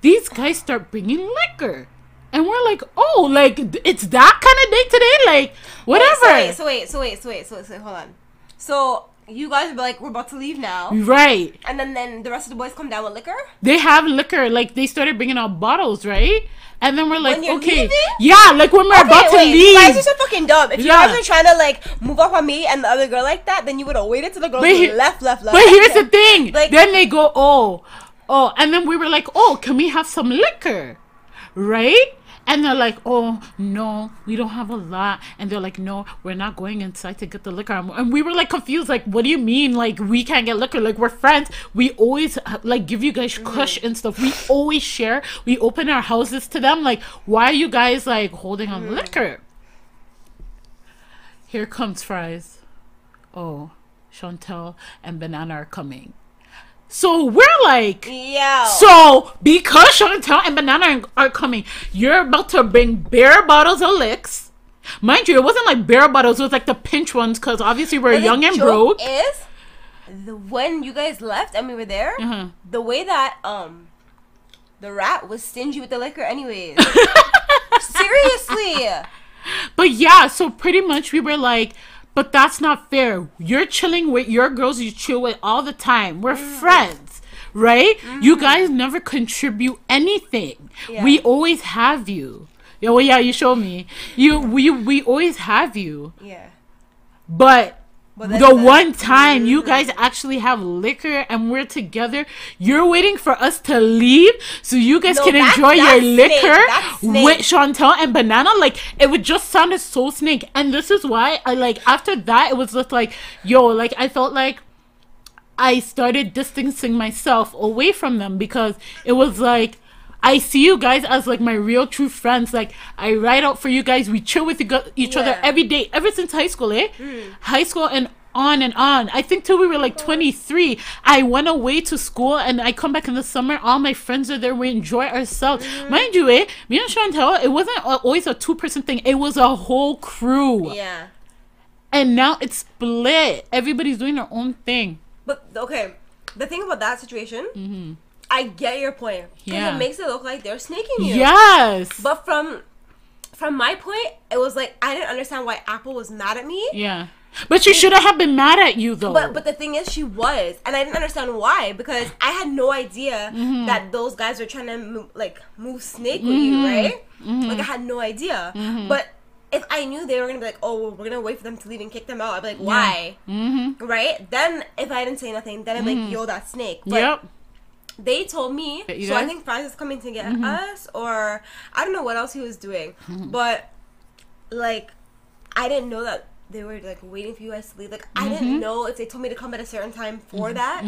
these guys start bringing liquor. And we're like, oh, like it's that kind of day today, like whatever. Wait, so wait, so wait, so wait, so wait, so wait, so hold on. So you guys were like, we're about to leave now, right? and then then the rest of the boys come down with liquor. They have liquor, like they started bringing out bottles, right? And then we're like, okay, leaving? yeah, like when we're about to wait, You guys are leave. so fucking dumb. If you Yeah. guys are trying to like move up on me and the other girl like that, then you would have waited till the girl he- left, left, left. But here's the thing. Like- then they go, oh, oh, and then we were like, oh, can we have some liquor, right? And they're like, oh no, we don't have a lot. And they're like, no, we're not going inside to get the liquor. And we were like confused, like, what do you mean, like we can't get liquor? Like we're friends. We always uh, like give you guys kush and stuff. We always share. We open our houses to them. Like, why are you guys like holding on liquor? Here comes fries. Oh, Chantel and Banana are coming. So we're like, yeah. so because Chantel and Banana are, coming, you're about to bring bare bottles of licks. Mind you, it wasn't like bare bottles; it was like the pinch ones, because obviously we're But young and broke. Is the when you guys left and we were there, Uh-huh. the way that um the rat was stingy with the liquor, anyways. Seriously. But yeah, so pretty much we were like, but that's not fair. You're chilling with your girls you chill with all the time. We're Mm-hmm. friends, right? You guys never contribute anything. Yeah. We always have you. Yeah, well, yeah, you show me. You, we, we always have you. Yeah. But But the one time you guys actually have liquor and we're together, you're waiting for us to leave so you guys No, can that's- enjoy your liquor snake. with Chantel and Banana. Like it would just sounded so snake. And this is why I like after that it was just like, yo, like I felt like I started distancing myself away from them because it was like I see you guys as like my real true friends. Like I ride out for you guys. We chill with each other Yeah. every day, ever since high school, eh? High school and on and on. I think till we were like 23. I went away to school and I come back in the summer. All my friends are there. We enjoy ourselves. Mind you, eh? Me and Chantel, it wasn't always a two person thing. It was a whole crew. Yeah. And now it's split. Everybody's doing their own thing. But okay, the thing about that situation, I get your point Mm-hmm. Yeah. it makes it look like they're snaking you. Yes. But from from my point, it was like I didn't understand why Apple was mad at me. Yeah. But she shouldn't have been mad at you though. But but the thing is, she was, and I didn't understand why because I had no idea Mm-hmm. that those guys were trying to move, like move snake with you, Mm-hmm. right? Like I had no idea. But if I knew they were gonna be like, oh, well, we're gonna wait for them to leave and kick them out, I'd be like, why? mm-hmm. Right? Then if I didn't say nothing, then I'd be like, yo, that snake. But Yep. They told me. You So I think Fries is coming to get mm-hmm. us, or I don't know what else he was doing, mm-hmm. but like I didn't know that they were like waiting for you guys to leave. Like I didn't mm-hmm. know if they told me to come at a certain time for that.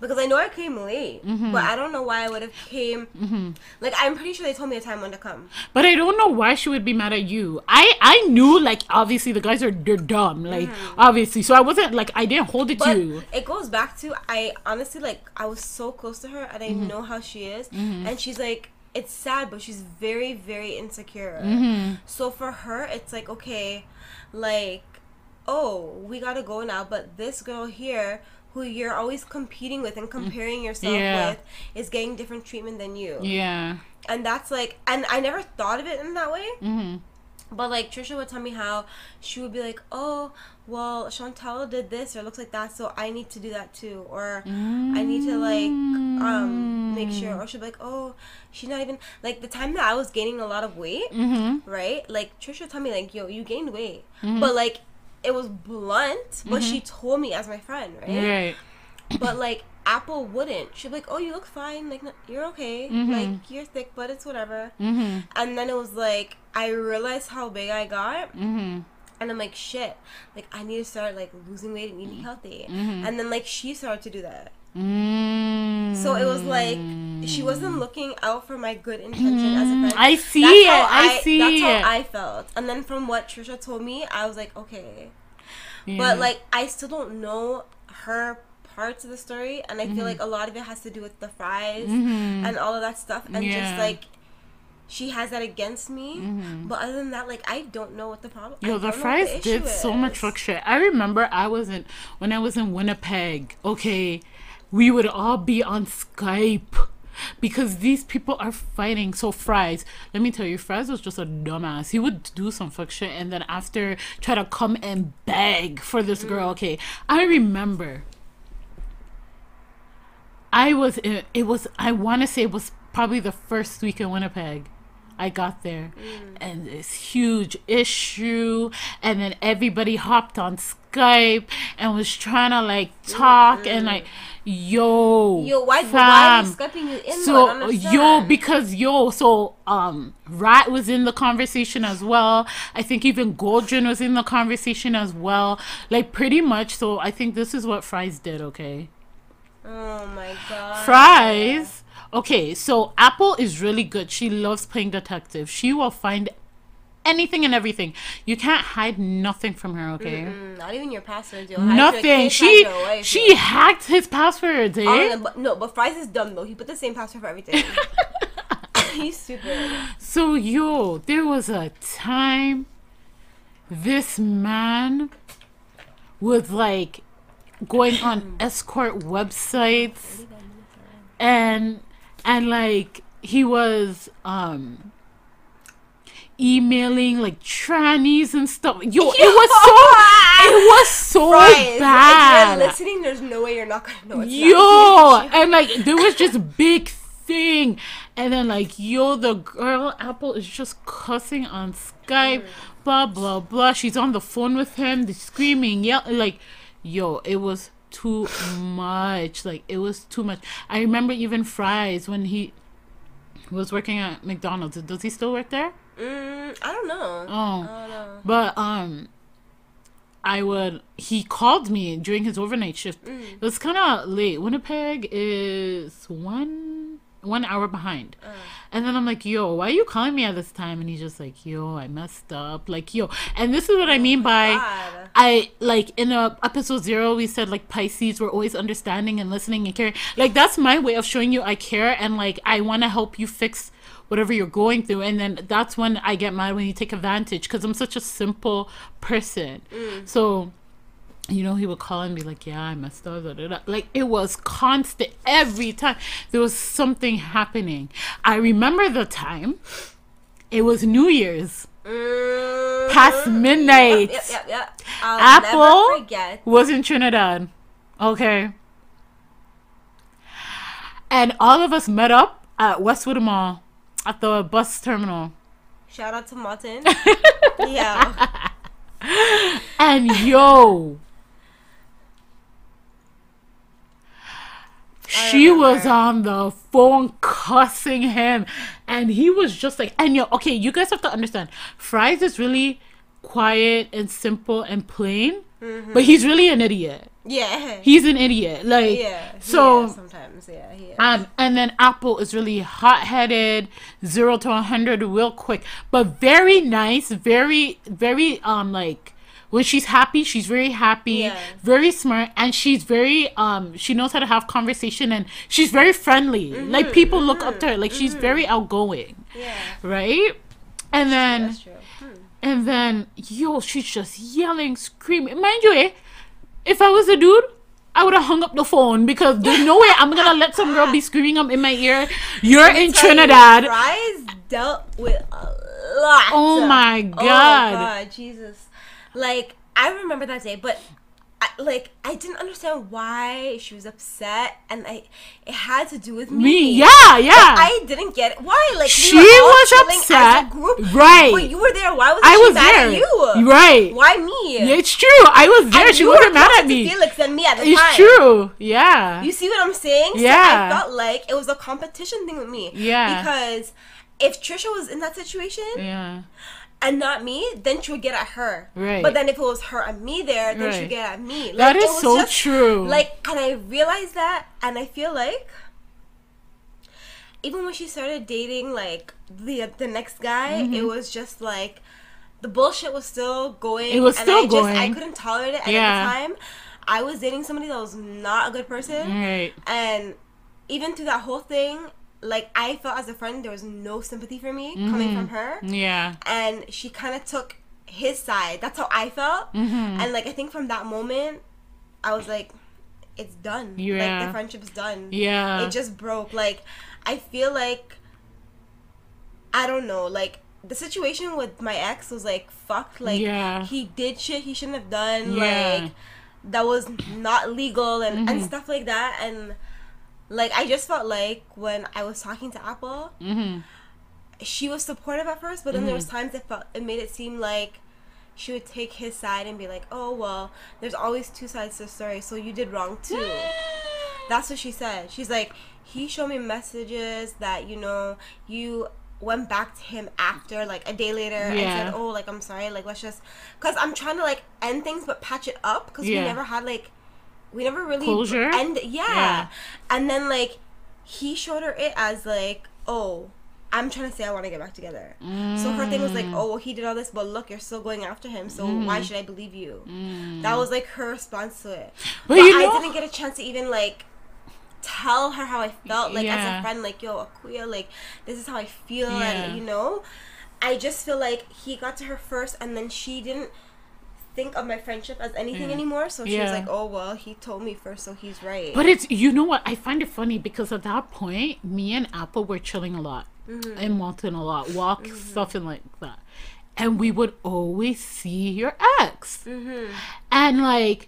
Because I know I came late, mm-hmm. but I don't know why I would have came. Mm-hmm. Like I'm pretty sure they told me a time when to come. But I don't know why she would be mad at you. I I knew like obviously the guys are they're dumb like mm-hmm. obviously so I wasn't like I didn't hold it But to you. it goes back to I honestly like I was so close to her and I know how she is and she's like it's sad but she's very very insecure. So for her it's like okay like oh we got to go now but this girl here who you're always competing with and comparing yourself Yeah. with is getting different treatment than you. Yeah. And that's like and I never thought of it in that way. Mm-hmm. But like Trisha would tell me how she would be like, "Oh, well, Chantel did this or looks like that, so I need to do that too, or I need to like um make sure." Or she'd be like, "Oh, she's not even like the time that I was gaining a lot of weight, Mm-hmm. right? Like Trisha would tell me like, "Yo, you gained weight," but like it was blunt, but she told me as my friend, right? Right. But like Apple wouldn't. She'd be like, "Oh, you look fine. Like, no- you're okay. Mhm. Like, you're thick, but it's whatever." Mm-hmm. And then it was like I realized how big I got, Mm-hmm. and I'm like, "Shit! Like, I need to start like losing weight and eating healthy." Mhm. And then like she started to do that. Mm. So it was like she wasn't looking out for my good intention as a friend. I see That's it. how I, see That's it. I felt. And then from what Trisha told me, I was like, okay. Yeah. But like I still don't know her parts of the story and I Mm-hmm. feel like a lot of it has to do with the fries Mhm. and all of that stuff and Yeah. just like she has that against me. But other than that, like I don't know what the problem. I Mm-hmm. Yo, the fries issue did so much fuck shit. I remember I was in when I was in Winnipeg. Okay, we would all be on Skype because these people are fighting. So Fries, let me tell you, Fries was just a dumbass. He would do some fuck shit and then after try to come and beg for this girl. Mm. Okay, I remember. I was in, it was I want to say it was probably the first week in Winnipeg. I got there mm. and this huge issue and then everybody hopped on Skype and was trying to like talk and like yo Yo, why, why are you fam. skyping you in? So yo, because yo, so um, Rat was in the conversation as well. I think even Goldrin was in the conversation as well. Like pretty much. So I think this is what Fries did. Okay, Oh my god. Fries. Okay, so Apple is really good. She loves playing detective. She will find anything and everything. You can't hide nothing from her. Okay. Mm, not even your passwords. Yo. Hide your Nothing. She wife, she hacked his passwords. Eh? But, no, but Fries is dumb though. He put the same password for everything. He's stupid. So yo, there was a time this man was like going on escort websites and and like he was um emailing like trannies and stuff. Yo, it was so it was so Fries, if bad. you're listening, there's no way you're not gonna know yo and like there was just big thing. And then like yo the girl apple is just cussing on skype blah blah blah. She's on the phone with him the screaming yeah like yo it was too much. Like it was too much. I remember even fries when he was working at mcdonald's does he still work there Mm, I don't know. oh I don't know. but um, I would. He called me during his overnight shift. It was kind of late. Winnipeg is one one hour behind, and then I'm like, "Yo, why are you calling me at this time?" And he's just like, "Yo, I messed up." Like, yo, and this is what I mean by. God. I like in uh, episode zero we said like Pisces were always understanding and listening and caring. Like that's my way of showing you I care and like I want to help you fix whatever you're going through. And then that's when I get mad when you take advantage because I'm such a simple person. So you know, he would call and be like, "Yeah, I messed up." da, da, da." Like it was constant every time there was something happening. I remember the time. It was New Year's, Mm, past midnight. Yep, yep, yep. Apple was in Trinidad. Okay. And all of us met up at Westwood Mall at the bus terminal. Shout out to Martin. yeah. And yo, she was on the phone cussing him. And he was just like, and yo, okay, you guys have to understand. Fries is really quiet and simple and plain, but he's really an idiot. Yeah. He's an idiot. Like, yeah. so. yeah, sometimes, yeah, he is. Um, and then Apple is really hot headed, zero to a hundred real quick, but very nice, very, very um like when she's happy, she's very happy, Yeah. very smart, and she's very um she knows how to have conversation and she's very friendly. Mm-hmm, Like people look up to her, like she's very outgoing, yeah. right? And then That's true. And then yo, she's just yelling, screaming. Mind you, eh? If I was a dude, I would have hung up the phone because there's no way I'm gonna let some girl be screaming up in my ear. You're in you, Trinidad. Fries dealt with a lot. Oh my god. Oh God. God, Jesus. Like I remember that day, but I, like I didn't understand why she was upset, and I it had to do with me. Me, yeah, yeah. I didn't get it. Why? Like we She all was upset. group. Right. But you were there. Why was I was mad there. at you? Right. Why me? Yeah, it's true. I was there. And she wasn't mad at me. Felix than me at the It's time. true. Yeah. You see what I'm saying? So Yeah. I felt like it was a competition thing with me. Yeah. Because if Trisha was in that situation yeah. And not me, then she would get at her. Right. But then if it was her and me there, then Right. would get at me. Like, That is so just, true. Like, and I realized that, and I feel like even when she started dating like the the next guy, Mm-hmm. it was just like the bullshit was still going. It was and still I just, I couldn't tolerate it. And Yeah. at the time, I was dating somebody that was not a good person Right. and even through that whole thing like i felt as a friend there was no sympathy for me coming from her Yeah. and she kind of took his side that's how i felt Mm-hmm. and like i think from that moment i was like it's done. Like the friendship's done. Yeah. It just broke. Like I feel like I don't know, like the situation with my ex was like fucked. Like Yeah. he did shit he shouldn't have done. Yeah. Like that was not legal and, and Mhm. stuff like that and like I just felt like when I was talking to Apple, mm-hmm. she was supportive at first, but then there was Mhm. times it felt it made it seem like she would take his side and be like, "Oh well, there's always two sides to the story, so you did wrong too." That's what she said. She's like, he showed me messages that you know you went back to him after like a day later and Yeah. said, "Oh, like I'm sorry, like let's just," because I'm trying to like end things but patch it up because Yeah. we never had like we never really Closure? end yeah. Yeah. and then like he showed her it as like, "Oh." I'm trying to say I want to get back together. So her thing was like, Mm. "Oh, well, he did all this, but look, you're still going after him. So why should I believe you?" That was like her response to it. Mm. But But, I know- didn't get a chance to even like tell her how I felt, like as a friend, like yo, Akuya, like this is how I feel, Yeah. and you know, I just feel like he got to her first, and then she didn't think of my friendship as anything Yeah. anymore. So she was like, oh well, he told me first, so he's right. But it's you know what I find it funny because at that point, me and Apple were chilling a lot Mm-hmm. in Malton a lot, walk stuff and like that, and we would always see your ex, Mm-hmm. and like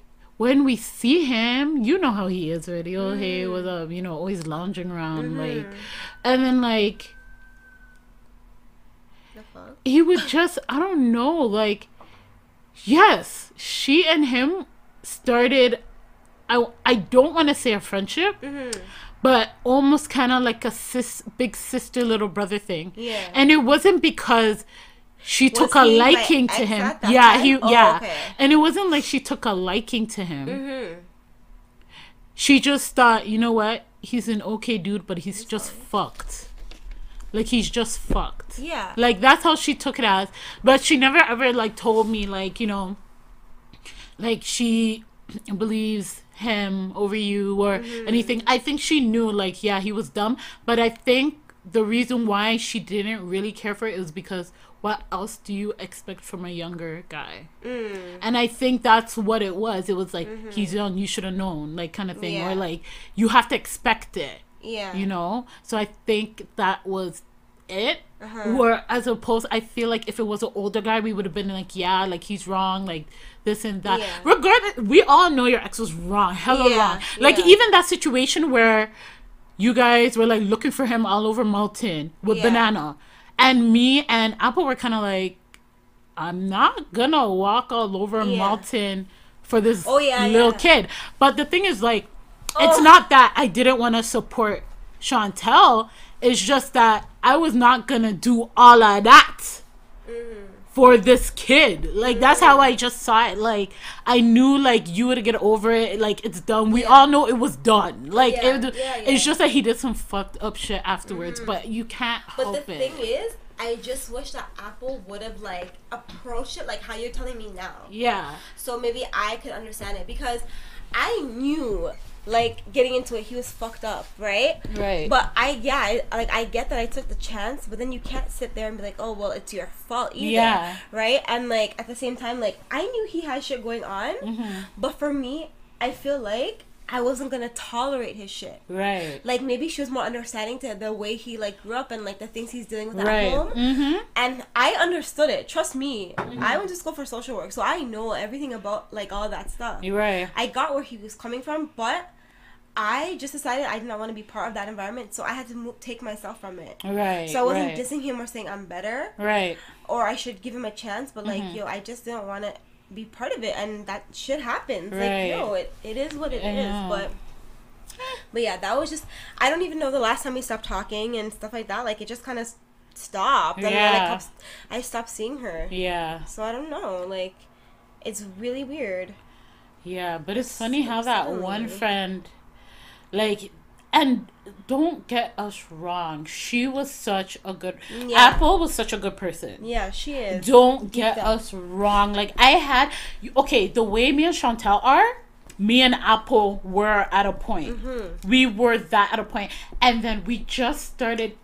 when we see him, you know how he is already. Oh hey, Mm-hmm. with um, you know, always lounging around like, and then like he would just I don't know like yes she and him started I I don't want to say a friendship Mm-hmm. but almost kind of like a sis big sister little brother thing Yeah. and it wasn't because she took a liking to him yeah time? he Oh, yeah okay. and it wasn't like she took a liking to him Mm-hmm. she just thought you know what he's an okay dude but he's just fucked like he's just fucked Yeah. like that's how she took it as. But she never ever like told me like, you know, like she believes him over you or Mm-hmm. anything. I think she knew like yeah, he was dumb, but I think the reason why she didn't really care for it is because what else do you expect from a younger guy? Mm. And I think that's what it was. It was like he's young, you should have known, like kind of thing, Mm-hmm. Yeah. or like you have to expect it Yeah. you know so i think that was it Uh-huh. or as opposed i feel like if it was an older guy we would have been like yeah like he's wrong like this and that Yeah. regardless we all know your ex was wrong hella Yeah, wrong like yeah. even that situation where you guys were like looking for him all over Malton with Yeah. banana and me and apple were kind of like i'm not gonna walk all over. Malton for this Oh, yeah, little kid but the thing is like it's Oh. not that I didn't want to support Chantel. It's just that I was not gonna do all of that Mm-hmm. for this kid. Like that's how I just saw it. Like I knew like you would get over it. Like it's done. We Yeah. all know it was done. Like Yeah, it, yeah, it's just that he did some fucked up shit afterwards. But you can't But help the thing is, I just wish that Apple would have like approached it like how you're telling me now. yeah. So maybe I could understand it because I knew like getting into it he was fucked up, right? Right. But I yeah, I, like I get that I took the chance, but then you can't sit there and be like, "Oh, well, it's your fault either." Yeah. Right? And like at the same time like I knew he had shit going on, Mm-hmm. but for me, I feel like I wasn't going to tolerate his shit. right. Like maybe she was more understanding to the way he like grew up and like the things he's dealing with at home. Mm-hmm. And I understood it. Trust me. I went to school for social work, so I know everything about like all that stuff. You're right. I got where he was coming from, but I just decided I did not want to be part of that environment, so I had to mo- take myself from it. Right. So I wasn't right. dissing him or saying I'm better right. or I should give him a chance, but Mm-hmm. like yo, I just didn't want to be part of it, and that shit happens. Right. Like yo, it, it is what it I is, know. but. But yeah, that was just. I don't even know the last time we stopped talking and stuff like that. Like it just kind of stopped, and then I, Yeah. kept, I stopped seeing her. Yeah. So I don't know. Like, it's really weird. Yeah, but it's funny how that one friend, like, and don't get us wrong, she was such a good. Yeah. Apple was such a good person. Yeah, she is. Don't get down. us wrong. Like I had, okay, the way me and Chantel are, me and Apple were at a point. Mm-hmm. We were that at a point, and then we just started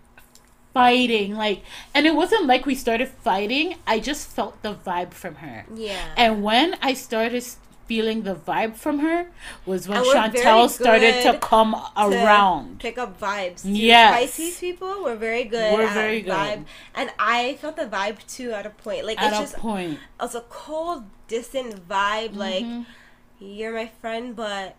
fighting. Like, and it wasn't like we started fighting. I just felt the vibe from her. Yeah. And when I started feeling the vibe from her was when And we're very Chantel started to come around. pick up vibes. Yeah. Pisces people were very good. We're at very good. Vibe. And I felt the vibe too at a point. Like At it's a just point. it was a cold, distant vibe. Like Mhm. you're my friend, but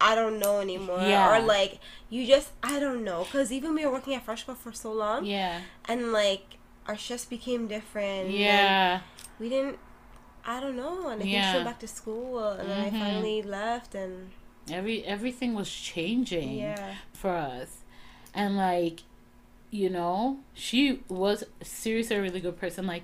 I don't know anymore. Yeah. Or like you just I don't know. Cause even we were working at Freshco for so long, Yeah. and like our shifts became different. Yeah. we didn't. I don't know, and I think she Yeah. went back to school, and then Mhm. I finally left, and Every everything was changing yeah, for us. And like, you know, she was seriously a really good person. Like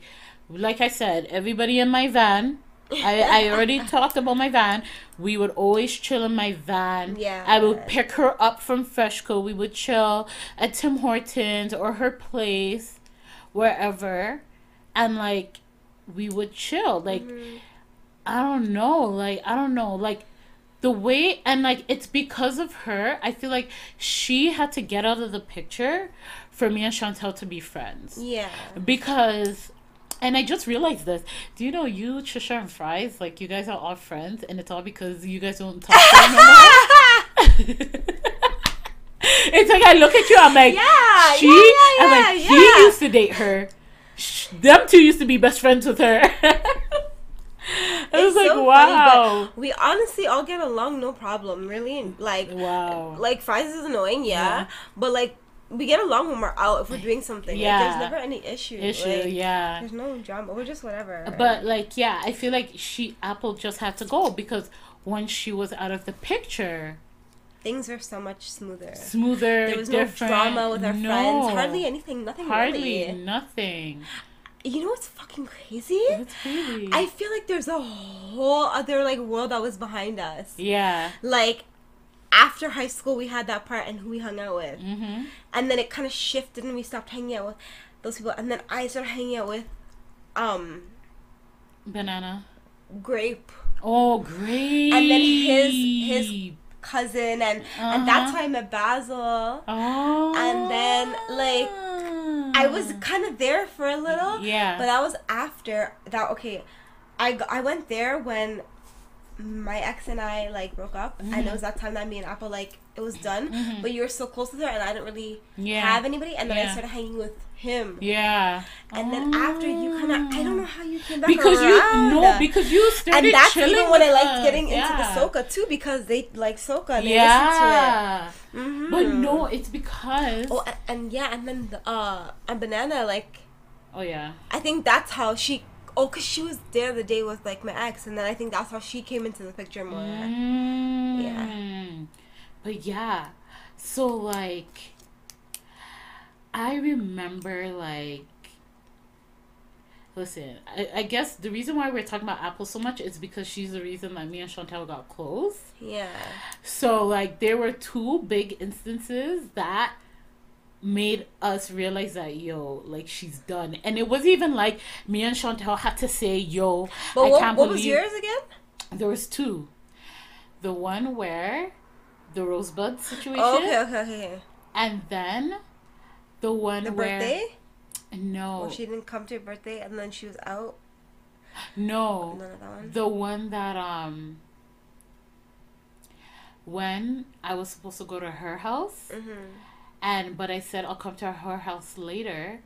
like I said, everybody in my van I, I already talked about my van. We would always chill in my van. Yeah. I would pick her up from Freshco. We would chill at Tim Hortons or her place, wherever. And like, we would chill. Like, Mm-hmm. I don't know. Like, I don't know. Like, the way, and like, it's because of her. I feel like she had to get out of the picture for me and Chantel to be friends yeah. because and I just realized this. Do you know you, Trisha, and Fries, like you guys are all friends, and it's all because you guys don't talk to no it's like I look at you, I'm like, Yeah, she, yeah, yeah, I'm like, yeah. he used to date her. Them two used to be best friends with her. I was like, so wow, but we honestly all get along no problem, really. Like, wow. like fries is annoying, yeah, Yeah. but like we get along when we're out if we're doing something. Like, Yeah. there's never any issue. Issue, like, yeah. There's no drama. We're just whatever. But like, yeah, I feel like she Apple just had to go because once she was out of the picture, things are so much smoother. smoother, There was different. no drama with our No. friends. Hardly anything. Nothing Hardly really. nothing. You know what's fucking crazy? It's crazy. I feel like there's a whole other like world that was behind us. yeah. Like after high school, we had that part and who we hung out with, Mm-hmm. and then it kind of shifted and we stopped hanging out with those people, and then I started hanging out with um Banana. Grape Oh, great. And then his- his- cousin, and Uh-huh. how I met Basil. Oh. and then, like, I was kind of there for a little. Yeah. But that was after that. Okay, I I went there when my ex and I like broke up, and it was that time that me and Apple like it was done. Mhm. But you were so close with her, and I didn't really Yeah. have anybody. And then I started hanging with him. Yeah. And then after you kind of, I don't know how you came back Because around. you no, because you started and that's chilling even when I liked getting into the soca too, because they like soca. They Yeah. listen to it. hmm But no, it's because. Oh, and, and yeah, and then the, uh, and banana like Oh yeah. I think that's how she. Oh, cause she was there the day with like my ex, and then I think that's how she came into the picture more. Mm. But yeah, so like, I remember like, listen, I, I guess the reason why we're talking about Apple so much is because she's the reason that me and Chantel got close. Yeah. So like, there were two big instances that made us realize that yo like she's done and it was even like me and Chantel had to say yo But I what, can't what believe was yours again? there was two. The one where the rosebud situation, Oh, okay, okay, okay. and then the one The where birthday? no, Or she didn't come to your birthday, and then she was out. no, None of that one. the one that um when I was supposed to go to her house, Mm-hmm. and but I said I'll come to her house later.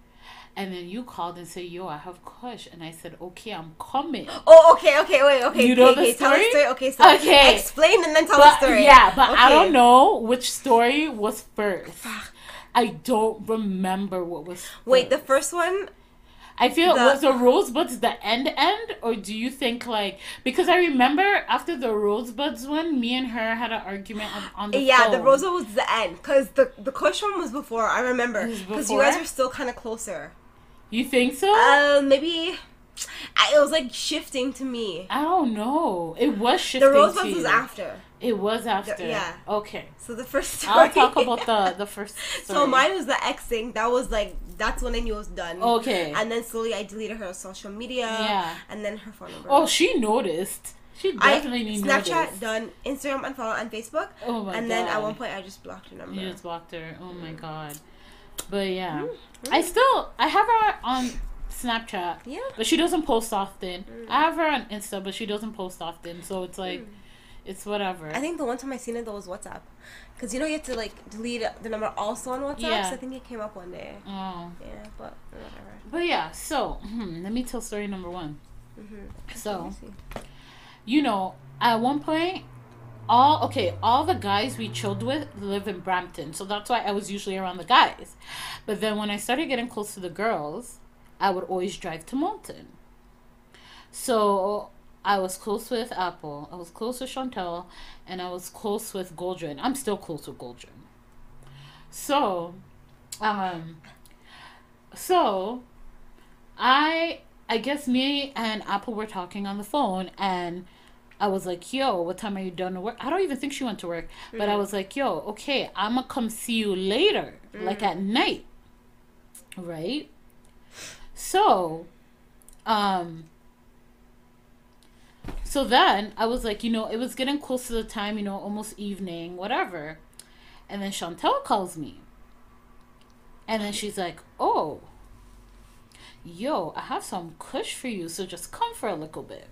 And then you called and said, "Yo, I have Kush," and I said, "Okay, I'm coming." Oh, okay, okay, wait, okay. You know okay, the okay, Tell the story? story. Okay, so Okay. explain and then tell but, the story. Yeah, but I don't know which story was first. I don't remember what was. Wait, the first. first one. I feel the- was the rosebuds the end end, or do you think like because I remember after the rosebuds one, me and her had an argument on, on the Yeah, the phone. Rosa was the end, cause the the Kush one was before. I remember, cause you guys were still kind of closer. You think so? Uh, maybe. I, it was like shifting to me. I don't know. It was shifting. To The to Rosebuds was after. It was after. yeah. Okay. So the first story. I'll talk about the the first. Story. So mine was the X thing. That was like that's when I knew it was done. Okay. And then slowly I deleted her social media. Yeah. And then her phone number. Oh, she noticed. She definitely I Snapchat noticed. done, Instagram unfollow, and Facebook. Oh my and god. then at one point I just blocked her number. You just blocked her. Oh my god. But yeah, Mm-hmm. I still I have her on Snapchat. Yeah. But she doesn't post often. Mm. I have her on Insta, but she doesn't post often. So it's like, Mm. it's whatever. I think the one time I seen it though was WhatsApp, because you know you have to like delete the number also on WhatsApp. Yeah. So I think it came up one day. oh. Yeah, but whatever. But yeah, so hmm, let me tell story number one. Mm-hmm. So, you know, at one point, all okay, all the guys we chilled with live in Brampton, so that's why I was usually around the guys. But then when I started getting close to the girls, I would always drive to Malton. So I was close with Apple, I was close with Chantel, and I was close with Goldrin. I'm still close with Goldrin. So, um, so I I guess me and Apple were talking on the phone and I was like, yo, what time are you done to work? I don't even think she went to work. But I was like, yo, okay, I'm gonna come see you later, like at night. Right? So, um, so then I was like, you know, it was getting close to the time, you know, almost evening, whatever. And then Chantel calls me. And then she's like, oh, yo, I have some kush for you, so just come for a little bit.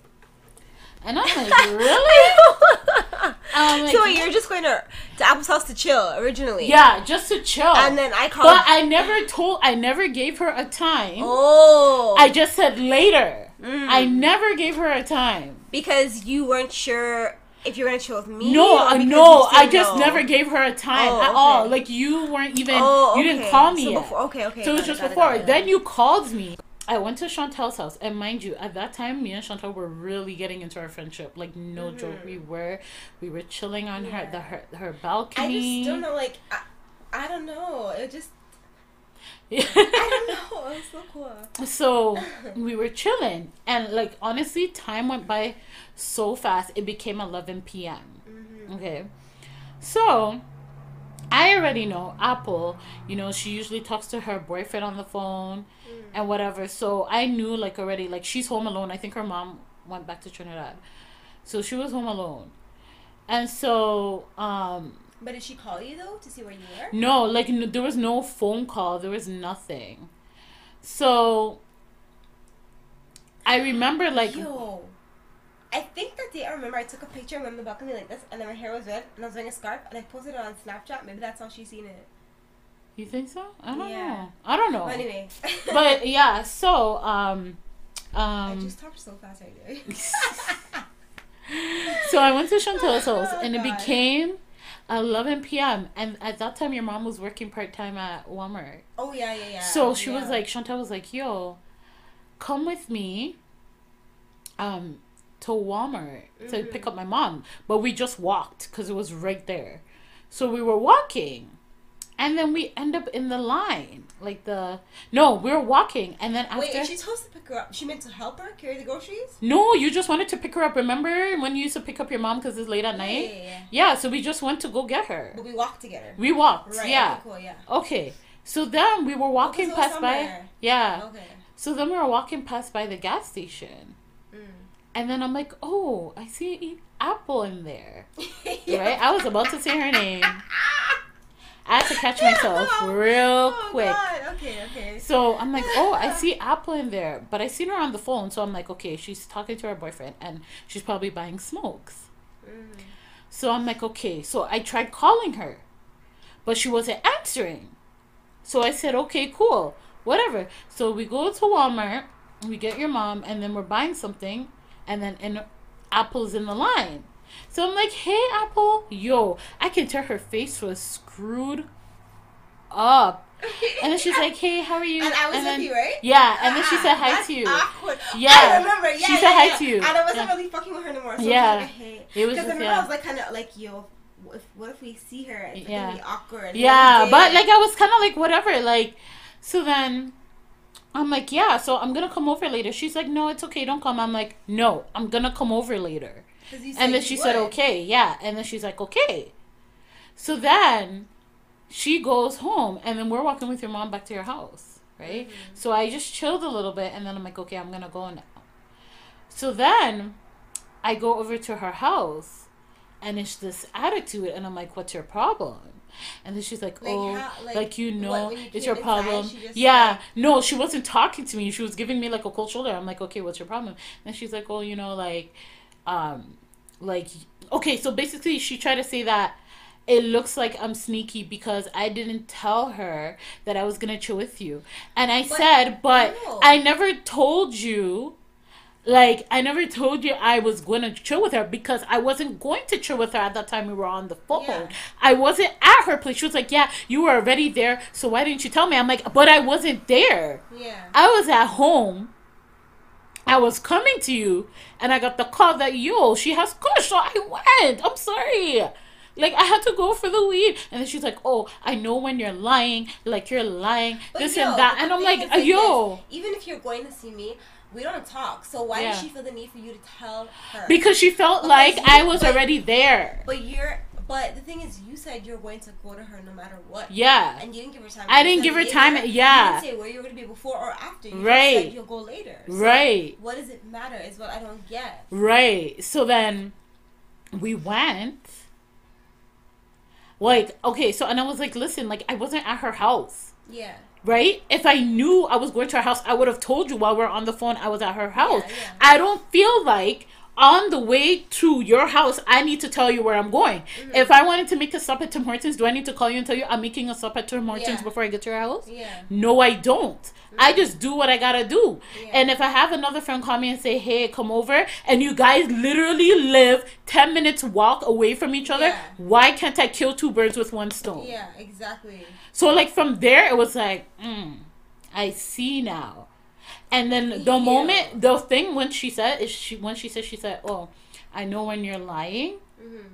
And I'm like, really? I'm like, so wait, you're just going to to Apple's house to chill originally. yeah, just to chill. And then I called. but I never told, I never gave her a time. oh. I just said later. Mm. I never gave her a time. because you weren't sure if you were gonna chill with me. No, no, I just know? never gave her a time Oh, at okay. all. Like you weren't even, Oh, you didn't call me So before, okay, okay. So it was just before. it. Then you called me. I went to Chantel's house, and mind you, at that time, me and Chantel were really getting into our friendship. Like no joke, we were, we were chilling on her Mm-hmm. The her her balcony. I just don't know. Like, I, I don't know. It just. yeah. I don't know. It was so cool. so we were chilling, and like honestly, time went by so fast. It became eleven p.m. Mm-hmm. Okay, so I already know Apple. You know, she usually talks to her boyfriend on the phone Mm. and whatever. So I knew like already, like she's home alone. I think her mom went back to Trinidad, so she was home alone. And so, um, But did she call you though to see where you were? no, like there was no phone call. There was nothing. So I remember like Yo. I think that day I remember I took a picture of the balcony like this, and then my hair was red, and I was wearing a scarf, and I posted it on Snapchat. Maybe that's how she seen it. You think so? I don't Yeah. know. I don't know. But anyway. But yeah, so um um I just talked so fast right there. so I went to Chantel's house Oh, and it became 11 p.m. and at that time your mom was working part time at Walmart. oh yeah, yeah, yeah. So she was like, Chantel was like, "Yo, come with me, um, to Walmart to Mm-hmm. pick up my mom." But we just walked because it was right there. So we were walking, and then we end up in the line, like the no, we're walking, and then after. Wait, if she's supposed to pick her up, she meant to help her carry the groceries. no, you just wanted to pick her up. Remember when you used to pick up your mom because it's late at night? yeah, yeah. Yeah, yeah, so we just went to go get her. But we walked together. We walked. Right. yeah. Okay, cool. Yeah. Okay. So then we were walking past by. Yeah. Okay. So then we were walking past by the gas station. Mm. And then I'm like, oh, I see Apple in there. Yeah. Right? I was about to say her name. I had to catch myself real Oh, quick. God. Okay. Okay. So I'm like, oh, I see Apple in there. But I seen her on the phone. So I'm like, okay, she's talking to her boyfriend and she's probably buying smokes. Mm. So I'm like, okay. So I tried calling her, but she wasn't answering. So I said, okay, cool, whatever. So we go to Walmart, we get your mom, and then we're buying something, and then and Apple's in the line. So I'm like, hey, Apple, yo, I can tell her face was screwed up. And then she's like, hey, how are you? And I was with then, you, right? Yeah, and then she said hi that's to you. Awkward. Yeah. I remember. Yeah, She yeah, said hi yeah. to you. And I wasn't Yeah. really fucking with her anymore. So Yeah. It was like, hey. It was Because I remember yeah. I was like, kind of like, yo, what if, what if we see her? It's Yeah. gonna be awkward. Yeah, but like I was kind of like whatever. Like, so then I'm like, yeah, so I'm gonna come over later. She's like, no, it's okay, don't come. I'm like, no, I'm gonna come over later. And then she said, okay, yeah. And then she's like, okay. So then she goes home, and then we're walking with your mom back to your house, right? Mm-hmm. So I just chilled a little bit, and then I'm like, okay, I'm gonna go now. So then I go over to her house, and it's this attitude, and I'm like, what's your problem? And then she's like, Like, "Oh, how- like, like, you know, when you it's your problem." Yeah, like- no, she wasn't talking to me. She was giving me like a cold shoulder. I'm like, "Okay, what's your problem?" And she's like, "Oh, you know, like, um, like, okay." So basically, she tried to say that it looks like I'm sneaky because I didn't tell her that I was gonna chill with you, and I But- said, "But no. I never told you." Like I never told you I was going to chill with her because I wasn't going to chill with her at that time we were on the phone. Yeah. I wasn't at her place. She was like, "Yeah, you were already there, so why didn't you tell me?" I'm like, "But I wasn't there. Yeah. I was at home. I was coming to you, and I got the call that yo, she has kush, so I went. I'm sorry." Like I had to go for the lead, and then she's like, "Oh, I know when you're lying, like you're lying, But this yo, and that," and I'm like, like "Yo, this, even if you're going to see me, we don't talk. So why Yeah. does she feel the need for you to tell her? because she felt Because like you- I was but- already there." But you're. But the thing is, you said you're going to go to her no matter what. Yeah, And you didn't give her time. I didn't give her later. time, You yeah. didn't say where you're going to be before or after. You Right. Said you'll go later. So right. What does it matter? Is what I don't get. Right. So then we went. Like, okay, so and I was like, listen, like I wasn't at her house. Yeah. Right? If I knew I was going to her house, I would have told you while we are on the phone I was at her house. Yeah, yeah. I don't feel like on the way to your house, I need to tell you where I'm going. Mm-hmm. If I wanted to make a stop at Tim Hortons, do I need to call you and tell you I'm making a stop at Tim Hortons Yeah. before I get to your house? Yeah. No, I don't. I just do what I gotta do. Yeah. And if I have another friend call me and say, hey, come over, and you guys literally live 10 minutes walk away from each other, Yeah. why can't I kill two birds with one stone? Yeah. Exactly. So, like, from there, it was like, mm, I see now. And then the Yeah. moment, the thing when she said, is she when she said, she said, oh, I know when you're lying. hmm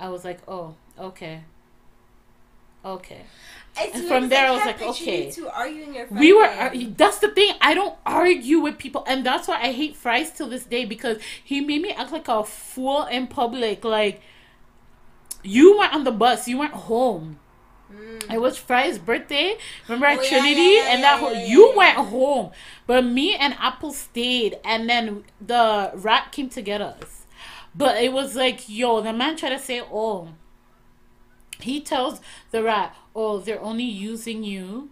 I was like, oh, okay. Okay. It's And from there, I was like, okay. You two arguing your we were ar- that's the thing i don't argue with people and that's why i hate fries till this day because he made me act like a fool in public like you went on the bus you went home Mm. it was fry's birthday. Remember at Oh, trinity yeah, yeah, and that whole you went home. But me and apple stayed and then the rat came to get us. But it was like yo the man tried to say oh he tells the rat oh they're only using you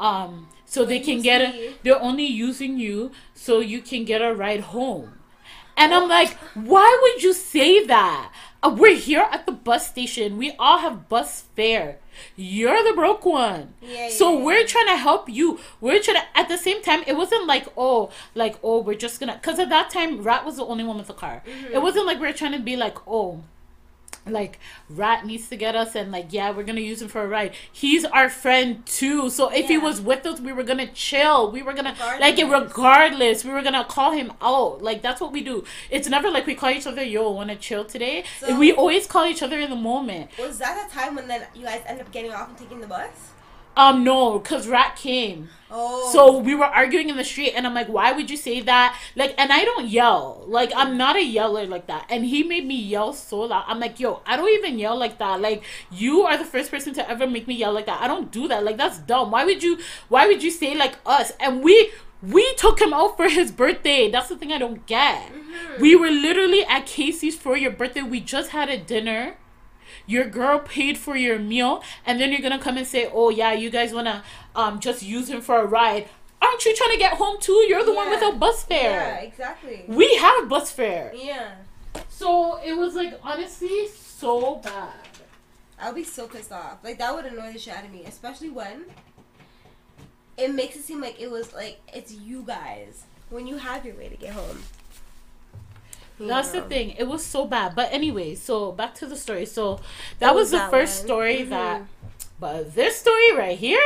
um so they can get a they're only using you so you can get a ride home. And i'm like why would you say that? Uh, we're here at the bus station. We all have bus fare you're the broke one Yeah, so yeah, we're yeah. trying to help you we're trying to at the same time it wasn't like oh like oh we're just gonna because at that time rat was the only one with a car Mm-hmm. it wasn't like we are trying to be like oh like rat needs to get us and like yeah we're gonna use him for a ride. He's our friend too. So if he was with us we were gonna chill. We were gonna like it Regardless. regardless we were gonna call him out. Like that's what we do. It's never like we call each other yo wanna chill today? So- we always call each other in the moment. Was that the time when then you guys end up getting off and taking the bus? um no because rat came Oh. So we were arguing in the street, and I'm like, "Why would you say that?" Like, and I don't yell. Like, I'm not a yeller like that. And he made me yell so loud. I'm like, "Yo, I don't even yell like that. Like, you are the first person to ever make me yell like that. I don't do that. Like, that's dumb. Why would you? Why would you say like us?" And we we took him out for his birthday. That's the thing I don't get. Mm-hmm. We were literally at Casey's for your birthday. We just had a dinner your girl paid for your meal and then you're gonna come and say oh yeah you guys wanna um just use him for a ride aren't you trying to get home too you're the one Yeah. without bus fare. Yeah, exactly. we have bus fare Yeah. so it was like honestly so bad I'll be so pissed off. Like that would annoy the shit out of me, especially when it makes it seem like it was like it's you guys when you have your way to get home. That's the thing it was so bad but anyway so back to the story so that was, was the that first one. story Mhm. that but this story right here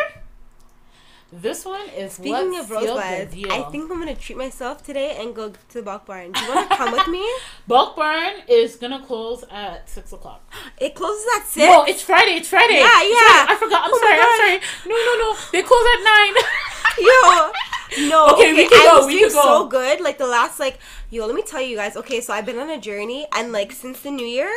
this one is Speaking of sealed the rosebuds, deal. I think I'm gonna treat myself today and go to the Bulk Barn. Do you want to come with me? bulk barn is gonna close at six o'clock It closes at six. No, it's Friday. It's Friday. Yeah, It's yeah. Friday. I forgot. I'm Oh sorry. I'm sorry. No, no, no. They close at nine. Yo, no. Okay, we can I go, was we doing can go. so good. Like the last, like, yo, let me tell you guys. Okay, so I've been on a journey, and like since the new year,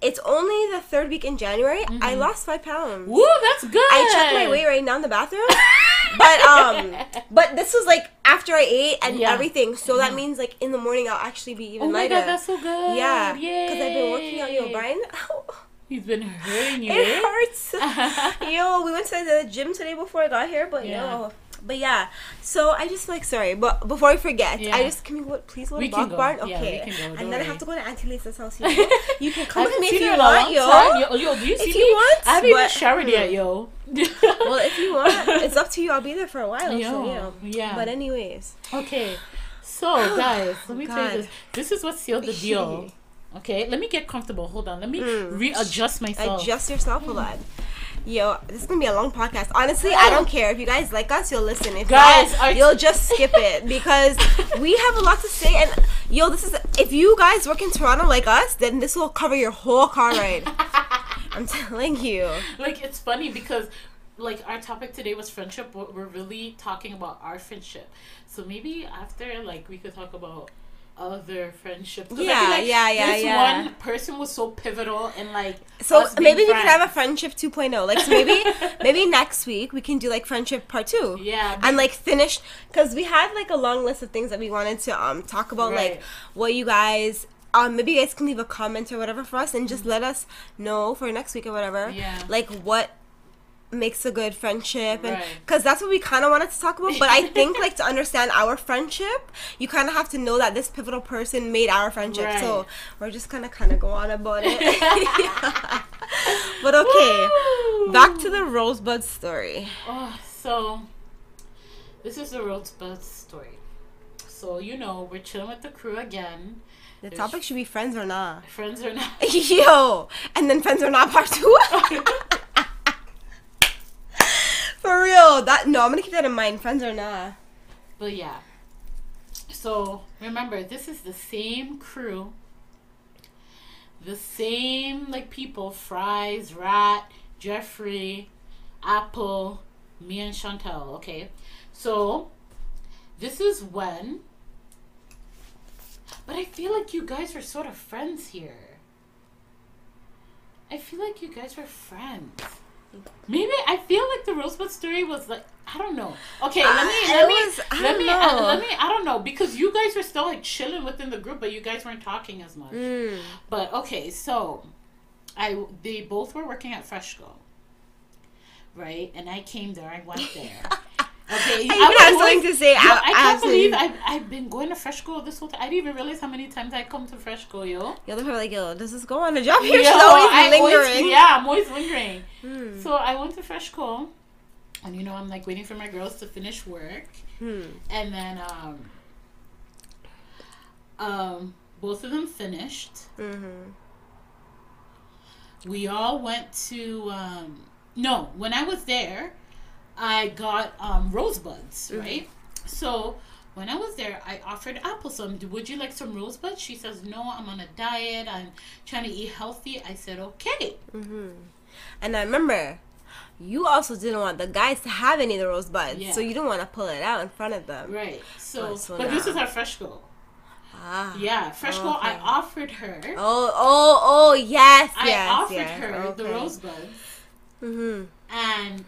it's only the third week in January. I lost five pounds. Woo, that's good. I checked my weight right now in the bathroom. but um, but this was like after I ate and Yeah. everything, so that means like in the morning I'll actually be even Oh my lighter. god, that's so good. yeah, because I've been working on Yo, Brian, He's been hurting you. It hurts. yo, we went to the gym today before I got here, but Yeah. yo. But yeah, so I just like sorry, but before I forget, Yeah. I just can we go, please go to We Bulk go. Barn? Yeah, Okay, can go, and then I have to go to Auntie Lisa's house. You, know? you can come with me if you you in a want, yo. time. Yo, yo, do you see If me? you want, I haven't even but- showered yet, yo. Well, if you want, it's up to you. I'll be there for a while. So, you Yo, know. yeah. But anyways, Okay, so guys, let me tell you this. This is what sealed the deal. Okay, let me get comfortable. Hold on, let me Mm. readjust myself. adjust yourself a lot. Yo, this is gonna be a long podcast. Honestly, I don't care if you guys like us. You'll listen. If Guys, not, you'll just skip it because we have a lot to say. And yo, this is if you guys work in Toronto like us, then this will cover your whole car ride. I'm telling you. like it's funny because like our topic today was friendship but we're really talking about our friendship so maybe after like we could talk about other friendships Yeah, like yeah, yeah, this yeah. one person was so pivotal in like So maybe we could have a friendship 2.0. Like so maybe maybe next week we can do like friendship part two. yeah and like finish because we had like a long list of things that we wanted to um talk about Right. like what you guys um maybe you guys can leave a comment or whatever for us and just let us know for next week or whatever Yeah. like what makes a good friendship and Right. because that's what we kind of wanted to talk about but i think like to understand our friendship you kind of have to know that this pivotal person made our friendship so we're just gonna kind of go on about it Yeah. but okay Woo! back to the rosebud story oh, so this is the rosebud story so you know we're chilling with the crew again the There's- topic should be friends or not friends or not Yo, and then friends or not part two. For that no, I'm gonna keep that in mind. Friends or not. But yeah. So remember, this is the same crew, the same like people: Fries, Rat, Jeffrey, Apple, me, and Chantel. Okay, so this is when. But I feel like you guys were sort of friends here. I feel like you guys were friends. Maybe I feel like the Rosebud story was like I don't know. Okay, let me Uh, let me was- let me know. uh, let me I don't know because you guys were still like chilling within the group, but you guys weren't talking as much. Mm. But okay, so I they both were working at Freshco, right? And I came there. I went there. Okay, I even have something to say. Yo, I, I can't believe I've, I've been going to Fresh Freshco this whole time. I didn't even realize how many times I come to Freshco, yo. Yo, they're probably like, yo, does this go on a job here? Yo, She's always I lingering. yeah, I'm always lingering. Hmm. So I went to Fresh Freshco, and you know I'm like waiting for my girls to finish work, Hmm. and then um, um, both of them finished. Mhm. We all went to um, no. When I was there, I got um, rosebuds, Mhm. right? So when I was there, I offered Apple some. Would you like some rosebuds? She says, No, I'm on a diet. I'm trying to eat healthy. I said, Okay. Mhm. And I remember, you also didn't want the guys to have any of the rosebuds, Yeah. so you didn't want to pull it out in front of them. Right. So, Oh, so but this is our Freshco. Ah. Yeah, Freshco. I Okay. offered her. Oh, oh, oh, yes, I yes, offered yes. her the okay. rosebuds, Mhm. and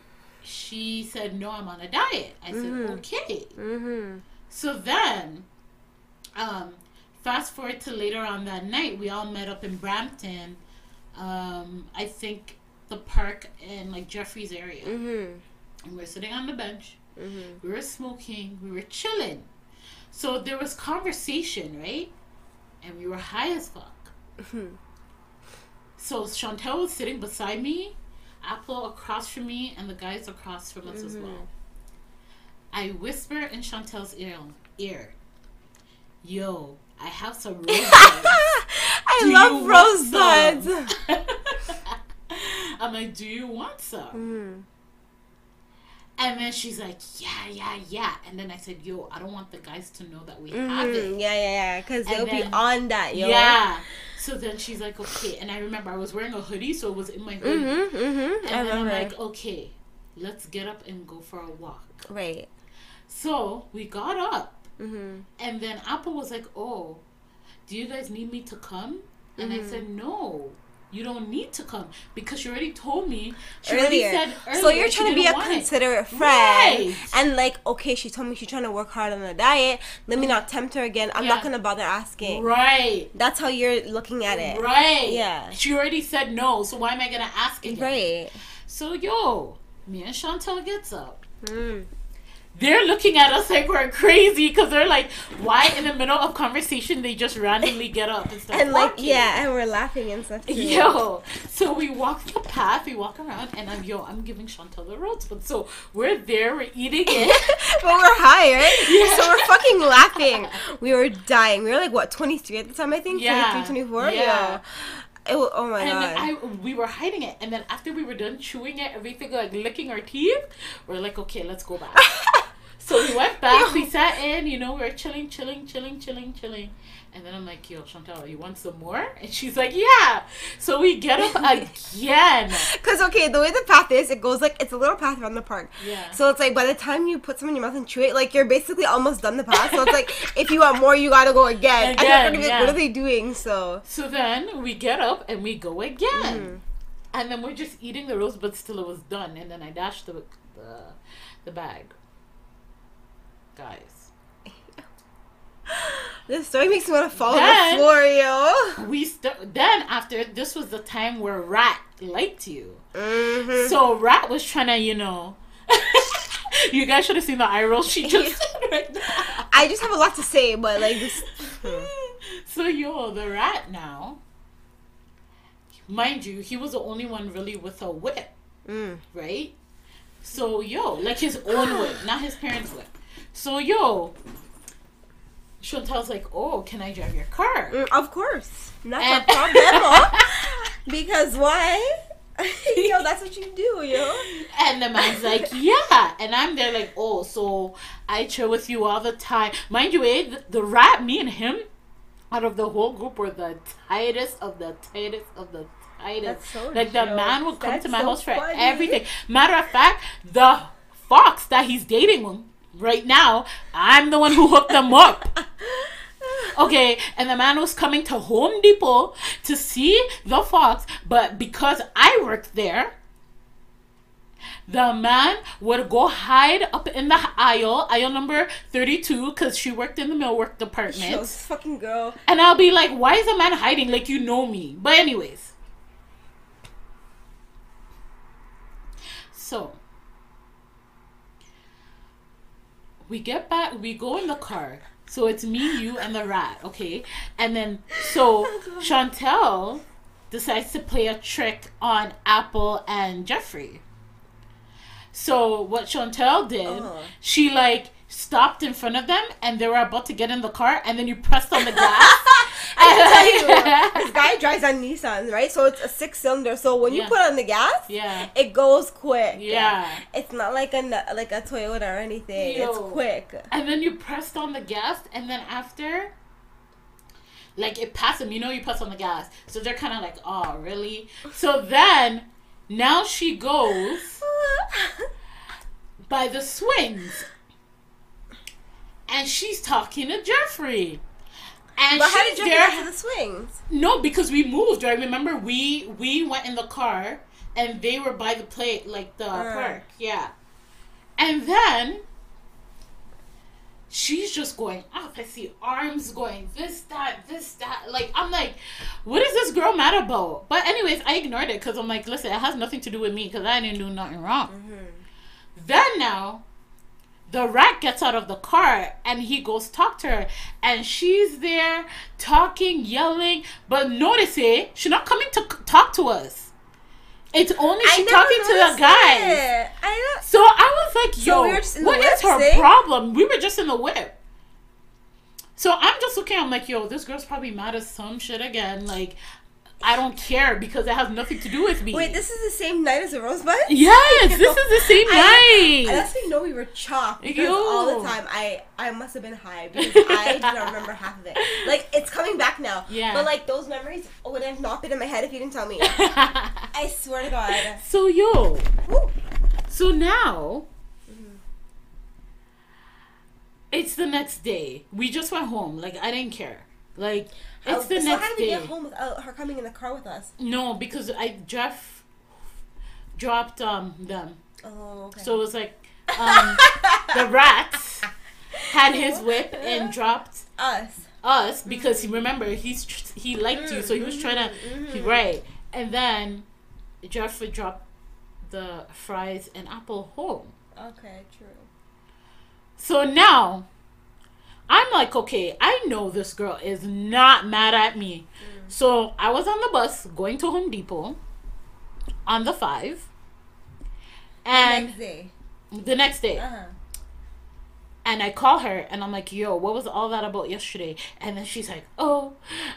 she said, "No, I'm on a diet." I said, Mhm. "Okay." Mhm. So then, um, fast forward to later on that night, we all met up in Brampton. Um, I think the park in like Jeffrey's area, Mhm. and we're sitting on the bench. Mhm. We were smoking. We were chilling. So there was conversation, right? And we were high as fuck. Mhm. So Chantel was sitting beside me, Apple across from me, and the guys across from us as Mhm. well. I whisper in Chantel's ear, ear, "Yo, I have some rosebuds." I Do love rosebuds. I'm like, "Do you want some?" Mhm. And then she's like, "Yeah, yeah, yeah." And then I said, "Yo, I don't want the guys to know that we have Mhm. it." Yeah, yeah, yeah. Because they'll be on that, yo. Yeah. So then she's like, "Okay." And I remember I was wearing a hoodie, so it was in my hoodie. Mhm. Mhm. And I then I'm like, okay, let's get up and go for a walk. right. So we got up, Mhm. and then Apple was like, oh, do you guys need me to come? And I Mhm. said, no, you don't need to come because you already told me. She earlier. already said earlier so you're trying to be a it. considerate friend, Right. and like, okay, she told me she's trying to work hard on the diet. Let me not tempt her again. I'm not gonna bother asking. Right. That's how you're looking at it. Right. Yeah. She already said no, so why am I gonna ask again? Right. So yo, me and Chantel gets up. Mm. They're looking at us like we're crazy because they're like, why in the middle of conversation they just randomly get up and start And like, walking? yeah, and we're laughing and stuff too. Yo, so we walk the path, we walk around, and I'm yo, I'm giving Chantel the roads, but so we're there, we're eating it. but we're high, right? Yeah. So we're fucking laughing. We were dying. We were like, what, 23 at the time, I think? Yeah. 23, 24? Yeah. It wa- oh my and god. I we were hiding it, and then after we were done chewing it, everything like licking our teeth, we're like, okay, let's go back. so we went back, we sat in, you know, we were chilling, chilling, chilling, chilling, chilling. And then I'm like, yo, Chantel, you want some more? And she's like, yeah. So we get up again. Because, okay, the way the path is, it goes like, it's a little path around the park. Yeah. So it's like, by the time you put some in your mouth and chew it, like, you're basically almost done the path. So it's like, if you want more, you gotta go again. Again, you're gonna be like, yeah. what are they doing? So. So then we get up and we go again. Mm-hmm. And then we're just eating the roast, but still it was done. And then I dashed the the, the bag. Guys. This story makes me want to fall on Then- the floor, yo. We st- then after this was the time where Rat liked you. Mm-hmm. So Rat was trying to, you know. you guys should have seen the eye roll she just right. I just have a lot to say, but like this. So yo, the rat now. Mind you, he was the only one really with a whip, Mm. right? So yo, like his own whip, not his parents' whip. So yo, Chantel's like, "Oh, can I drive your car?" Mm, of course, not And- a problem. because why? yo, that's what you do, yo. And the man's like, yeah. And I'm there like, oh, so I chill with you all the time. Mind you, eh, the, the rat, me and him, out of the whole group, were the tightest of the tightest of the tightest. That's so like, the man would come That's to my so house for funny. everything. Matter of fact, the fox that he's dating right now, I'm the one who hooked them up. Okay, and the man was coming to Home Depot to see the fox, but because I worked there, the man would go hide up in the aisle, aisle number 32, because she worked in the millwork department. this fucking girl. And I'll be like, why is the man hiding? Like, you know me. But, anyways. So, we get back, we go in the car. So, it's me, you, and the rat, okay? And then, so, Chantel decides to play a trick on Apple and Jeffrey. So, what Chantel did, Oh. she like stopped in front of them and they were about to get in the car, and then you pressed on the gas. I tell you, this guy drives on Nissan, right? So it's a six cylinder. So when you Yeah. put on the gas, Yeah. it goes quick. Yeah. It's not like a like a Toyota or anything. It's quick. And then you pressed on the gas, and then after, like it passed them. You know, you press on the gas, so they're kind of like, "Oh, really?" So then, now she goes by the swings, and she's talking to Jeffrey. And but how did you get to the swings? No, because we moved. Right? Remember, we we went in the car, and they were by the plate, like the Uh. park. Yeah. And then she's just going up. I see arms going this, that, this, that. Like I'm like, what is this girl mad about? But anyways, I ignored it because I'm like, listen, it has nothing to do with me because I didn't do nothing wrong. Then now, the rat gets out of the car and he goes talk to her, and she's there talking, yelling. But notice it, she's not coming to talk to us. It's only she talking to the guy. I So I was like, So yo, we in the what is her thing? problem? We were just in the whip. So I'm just looking, I'm like, yo, this girl's probably mad at some shit again. Like, I don't care because it has nothing to do with me. Wait, this is the same night as the rosebud. Yes, this is the same I- night. I you know we were chopped because Yo. all the time I I must have been high because I do not remember half of it. Like it's coming back now. Yeah. But like those memories would have not been in my head if you didn't tell me. I swear to God. so yo, Woo. so now mm-hmm. it's the next day. We just went home. Like I didn't care. Like It's the so next how did we day. get home without her coming in the car with us? No, because I Jeff dropped um them. Oh, okay. So it was like um the rats had his whip and dropped us. us because he remember he's tr- he liked you so he was trying to he, right and then Jeff would drop the fries and apple home Okay, true. so now I'm like okay I know this girl is not mad at me so I was on the bus going to Home Depot on the five and the Next day. the next day Uh huh. And I call her and I'm like, yo, what was all that about yesterday? And then she's like, oh,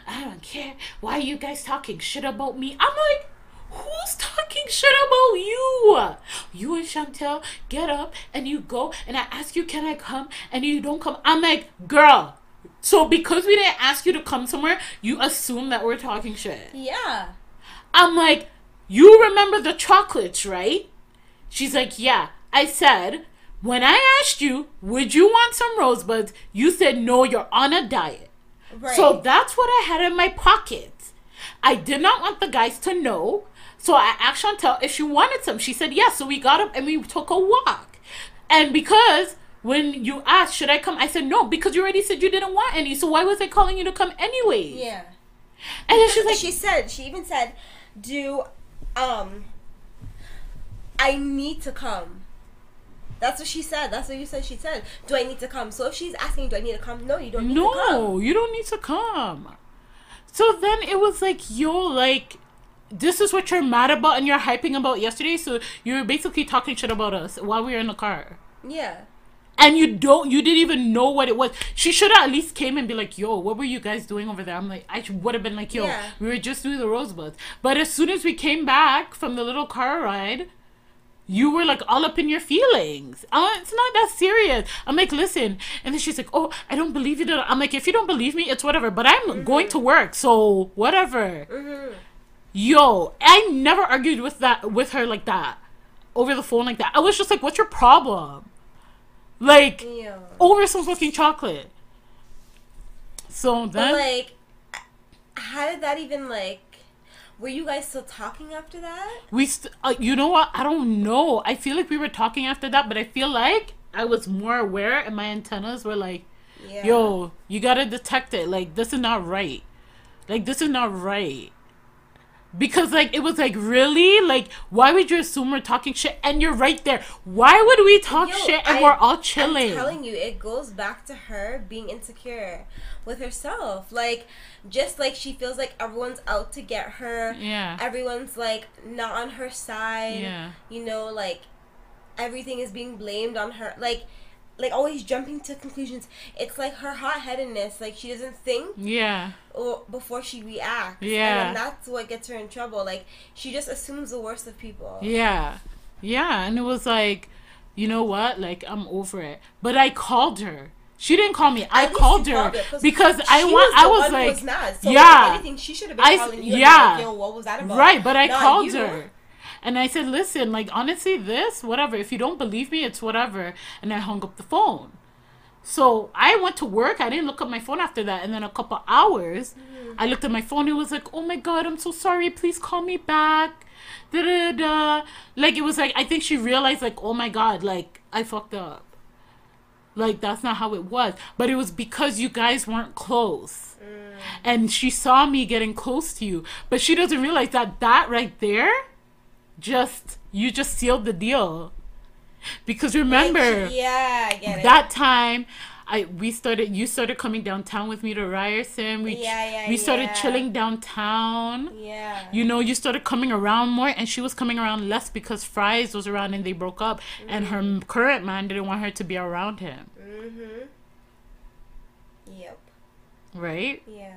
I don't care. Why are you guys talking shit about me? I'm like, who's talking shit about you? You and Chantel get up and you go and I ask you, can I come? And you don't come. I'm like, girl. So because we didn't ask you to come somewhere, you assume that we're talking shit. Yeah. I'm like, you remember the chocolates, right? She's like, yeah. I said, when I asked you, would you want some rosebuds? You said, no, you're on a diet. Right. So that's what I had in my pocket. I did not want the guys to know. So I asked Chantel if she wanted some. She said yes. So we got up and we took a walk. And because when you asked, should I come? I said no, because you already said you didn't want any. So why was I calling you to come anyway? yeah. And then she's like, she said she even said, "Do um I need to come." That's what she said. That's what you said. She said, "Do I need to come?" So if she's asking, "Do I need to come?" No, you don't need to come. no, you don't need to come. So then it was like, yo, like, this is what you're mad about and you're hyping about yesterday. So you were basically talking shit about us while we were in the car. Yeah. And you don't, you didn't even know what it was. She should have at least came and be like, yo, what were you guys doing over there? I'm like, I would have been like, yo, Yeah. we were just doing the rosebuds. But as soon as we came back from the little car ride, you were like all up in your feelings. Uh, it's not that serious. I'm like, listen. And then she's like, oh, I don't believe you. that-" I'm like, if you don't believe me, it's whatever. But I'm going to work, so whatever. Mhm. Yo, I never argued with that with her like that over the phone like that. I was just like, what's your problem? Like Yeah. over some fucking chocolate. So But then, like, how did that even like? Were you guys still talking after that? we, st- uh, you know what? I don't know. I feel like we were talking after that, but I feel like I was more aware, and my antennas were like, Yeah. "Yo, you gotta detect it. Like this is not right. Like this is not right." Because like it was like really like why would you assume we're talking shit and you're right there why would we talk Yo, shit and I- we're all chilling I'm telling you, it goes back to her being insecure with herself. Like, just like she feels like everyone's out to get her. yeah Everyone's like not on her side. yeah You know, like everything is being blamed on her. Like, like always jumping to conclusions. It's like her hot headedness. Like she doesn't think yeah or before she reacts. Yeah. And that's what gets her in trouble. Like she just assumes the worst of people. Yeah. Yeah. And it was like, you know what? Like, I'm over it. But I called her. She didn't call me. I At least called her called her, because I want. I was like, was mad. So yeah. if anything, she should have been I calling you. yeah. Like, what was that about? right. But I Not called you. her. And I said, listen, like, honestly, this, whatever. If you don't believe me, it's whatever. And I hung up the phone. So I went to work. I didn't look at my phone after that. And then a couple hours, Mm-hmm. I looked at my phone. It was like, oh my God, I'm so sorry. Please call me back. Da da da. Like, it was like, I think she realized, like, oh my God, like, I fucked up. Like, that's not how it was. But it was because you guys weren't close. And she saw me getting close to you. But she doesn't realize that that right there, just, you just sealed the deal. Because remember Like, yeah, I get it. that time I we started you started coming downtown with me to Ryerson. We Yeah, yeah, we started yeah. chilling downtown. yeah. You know, you started coming around more and she was coming around less because Fries was around and they broke up and her current man didn't want her to be around him, Mm-hmm. Yep. right? Yeah.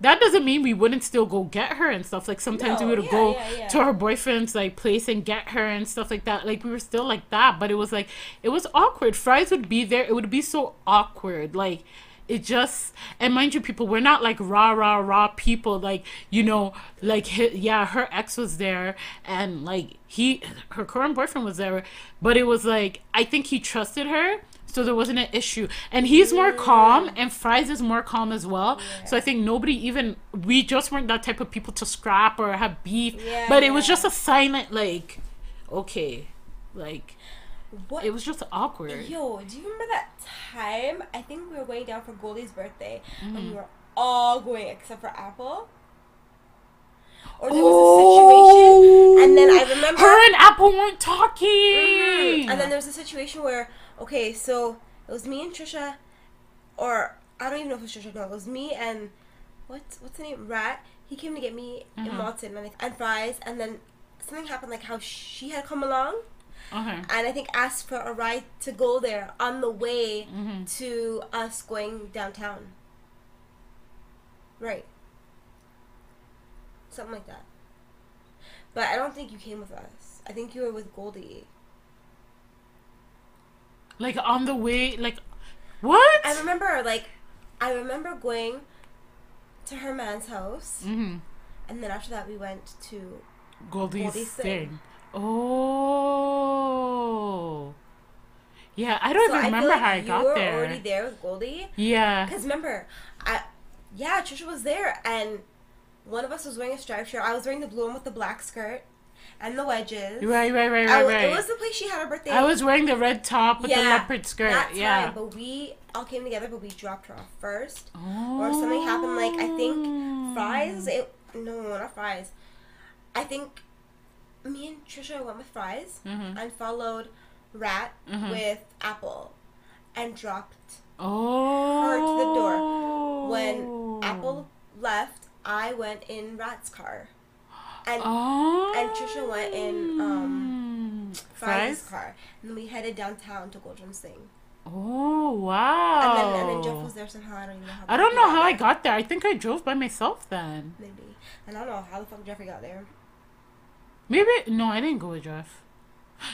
That doesn't mean we wouldn't still go get her and stuff. Like sometimes No, we would yeah, go yeah, yeah. to her boyfriend's like place and get her and stuff like that. Like we were still like that, but it was like it was awkward. Fries would be there. It would be so awkward. Like it just and mind you people we're not like rah rah rah people like you know like hi yeah her ex was there and like he her current boyfriend was there but it was like i think he trusted her so there wasn't an issue and he's more calm and fries is more calm as well so i think nobody even we just weren't that type of people to scrap or have beef Yeah, but it was just a silent like okay like What? it was just awkward Yo, do you remember that time? I think we were going down for Goldie's birthday, and Mm-hmm. we were all going except for Apple. Or there was a situation, and then I remember. Oh, her and apple weren't talking And then there was a situation where, okay, so it was me and Trisha, or I don't even know if it was Trisha. No, it was me and what's what's the name? Rat. He came to get me Mhm. in Malton and, and fries, and then something happened, like how she had come along, okay and I think asked for a ride to go there on the way Mhm. to us going downtown. Right. Something like that. But I don't think you came with us. I think you were with Goldie. Like on the way like what I remember, like, I remember going to her man's house, mm-hmm. and then after that we went to. Goldie's, Goldie's thing. thing. Oh. Yeah, I don't So even I remember like how I you got were there. already there with Goldie. Yeah. Because remember, I, yeah, Trisha was there, and one of us was wearing a striped shirt. I was wearing the blue one with the black skirt and the wedges. Right, right, right, right, right. It was the place she had her birthday. I was wearing the red top with the leopard skirt. That's yeah. but we all came together, but we dropped her off first. oh. Or something happened, like, I think Fries, it, no, not fries. I think me and Trisha went with fries Mhm. and followed Rat Mhm. with Apple and dropped Oh. her to the door. When Apple left, I went in Rat's car. And Oh. and Trisha went in, um, Fries' Fries? car. And then we headed downtown to Goldrum's thing. Oh wow. And then and then Jeff was there somehow. I don't even know how. I don't know how I got there. I think I drove by myself then. Maybe. And I don't know how the fuck Jeffrey got there. Maybe no, I didn't go with Jeff.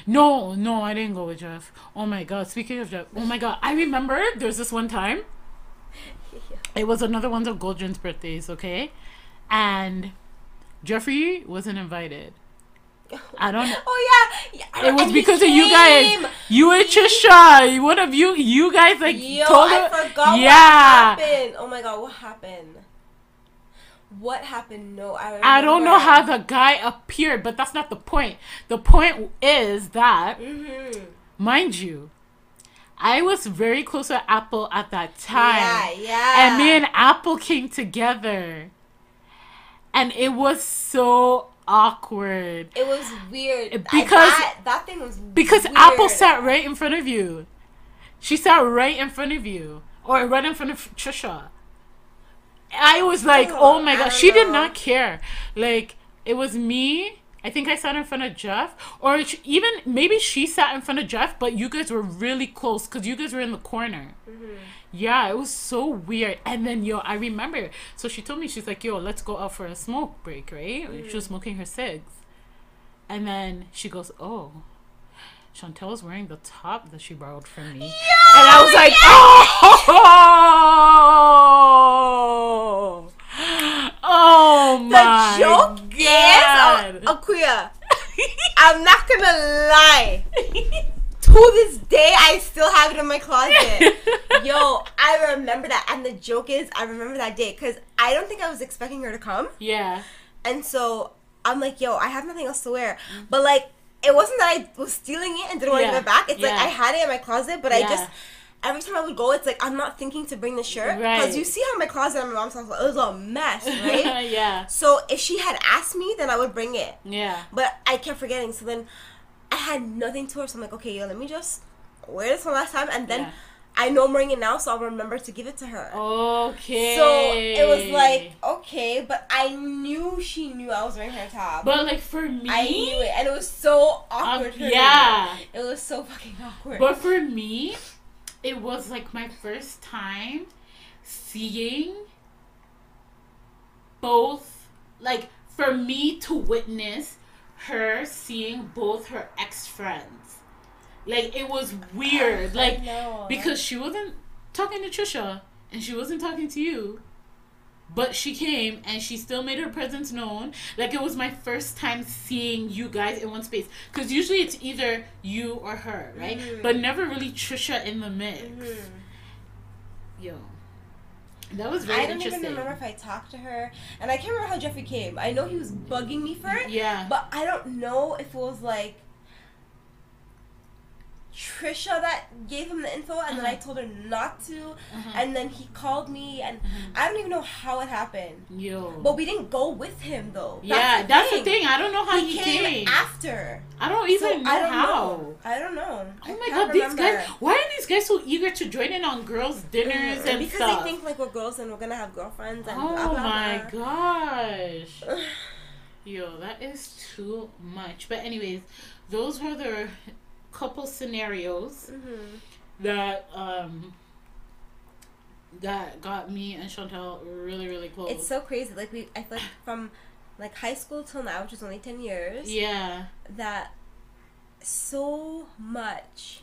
No, no, I didn't go with Jeff. Oh my god, speaking of Jeff, oh my god, I remember there's this one time. yeah. It was another one of Goldrin's birthdays, okay? And Jeffrey wasn't invited. I don't know. Oh yeah, yeah. It was because of you guys. You and Trisha. One of you you guys like Yo, told I her forgot Yeah. what happened. Oh my god, what happened? What happened? No, I. I don't know how the guy appeared, but that's not the point. The point is that Mhm. mind you, I was very close to Apple at that time. Yeah, yeah. And me and Apple came together. And it was so awkward. It was weird I- Because- that, that thing was Because weird. Apple sat right in front of you. She sat right in front of you. Or right in front of Trisha. I was like, Oh, oh my god. She did not care. Like, it was me. I think I sat in front of Jeff. Or sh- even, maybe she sat in front of Jeff, but you guys were really close because you guys were in the corner. Mm-hmm. Yeah, it was so weird. And then, yo, I remember. So she told me, she's like, yo, let's go out for a smoke break, right? She was mm. smoking her cigs. And then she goes, oh, Chantel was wearing the top that she borrowed from me. and I was like, oh, oh my The joke God. is, oh, oh Akuya, I'm not gonna lie. To this day, I still have it in my closet. Yo, I remember that. And the joke is, I remember that day because I don't think I was expecting her to come. yeah. And so I'm like, yo, I have nothing else to wear. Mm-hmm. But like, it wasn't that I was stealing it and didn't want to give it back. It's like. I had it in my closet, but I just every time I would go, it's like I'm not thinking to bring the shirt Right. because you see how my closet at my mom's house it was a mess, right? yeah. so if she had asked me, then I would bring it. Yeah. But I kept forgetting. So then I had nothing to wear. So I'm like, okay, yo, let me just wear this one last time, and then Yeah. I know I'm wearing it now, so I'll remember to give it to her. Okay. So it was like okay, but I knew she knew I was wearing her top. But like for me, I knew it, and it was so awkward. Um, me. yeah. it was so fucking awkward. But for me, it was like my first time seeing both, like, for me to witness her seeing both her ex friends. Like, it was weird. Like, because she wasn't talking to Trisha. and she wasn't talking to you. But she came and she still made her presence known. Like it was my first time seeing you guys in one space. Because usually it's either you or her, right? Mhm. But never really Trisha in the mix. Mhm. Yo. That was very I don't even remember if I talked to her, and I can't remember how Jeffrey came. I know he was bugging me for it, Yeah. but I don't know if it was like Trisha that gave him the info, and then I Uh-huh. told her not to, Uh-huh. and then he called me, and Mhm. I don't even know how it happened. Yo. But we didn't go with him though. yeah, that's the thing. I don't know how he, He, came, came. after. I don't So even know I don't how. know. I don't know. Oh my god, these guys! Why are these guys so eager to join in on girls' dinners Mhm. and because stuff? they think like we're girls and we're gonna have girlfriends and oh blah blah my blah. gosh! Yo, that is too much. But anyways, those were the couple scenarios Mhm. that um that got me and Chantel really really close. It's so crazy. Like we, I feel like from like high school till now, which is only ten years, yeah, that so much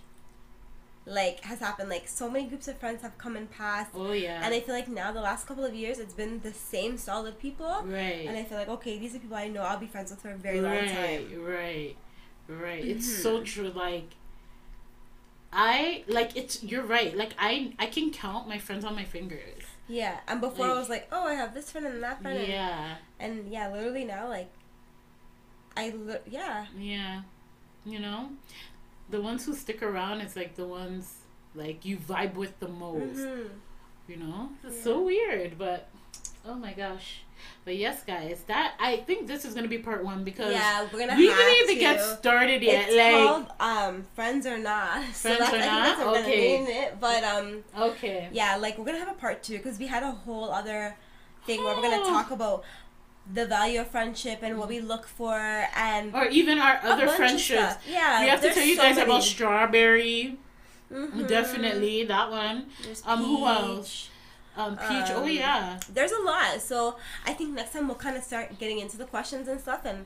like has happened. Like so many groups of friends have come and passed, oh yeah, and I feel like now the last couple of years, it's been the same solid people. right, And I feel like okay, these are people I know. I'll be friends with for a very long time. right, time. right, right. It's Mhm. so true. Like. I like it's you're right. Like I I can count my friends on my fingers. Yeah, and before I was like, oh, I have this friend and that friend, Yeah. and yeah, literally now like, I li- yeah, Yeah. You know? The ones who stick around is like the ones like you vibe with the most. Mhm. You know? It's Yeah. so weird, but oh my gosh. But yes guys, that I think this is gonna be part one because yeah, we're gonna we have didn't even to. get started yet. It's like called um friends or not. So Friends that's, or I think Not? that's what we're Okay. gonna name it. But um okay. yeah, like we're gonna have a part two because we had a whole other thing where we're gonna Oh. talk about the value of friendship and what we look for and Or even our other friendships. Yeah, We have to tell you so guys many. about strawberry. Mhm. Definitely that one. There's Um, who else? Um, peach. oh Um, yeah. There's a lot. So I think next time we'll kind of start getting into the questions and stuff and.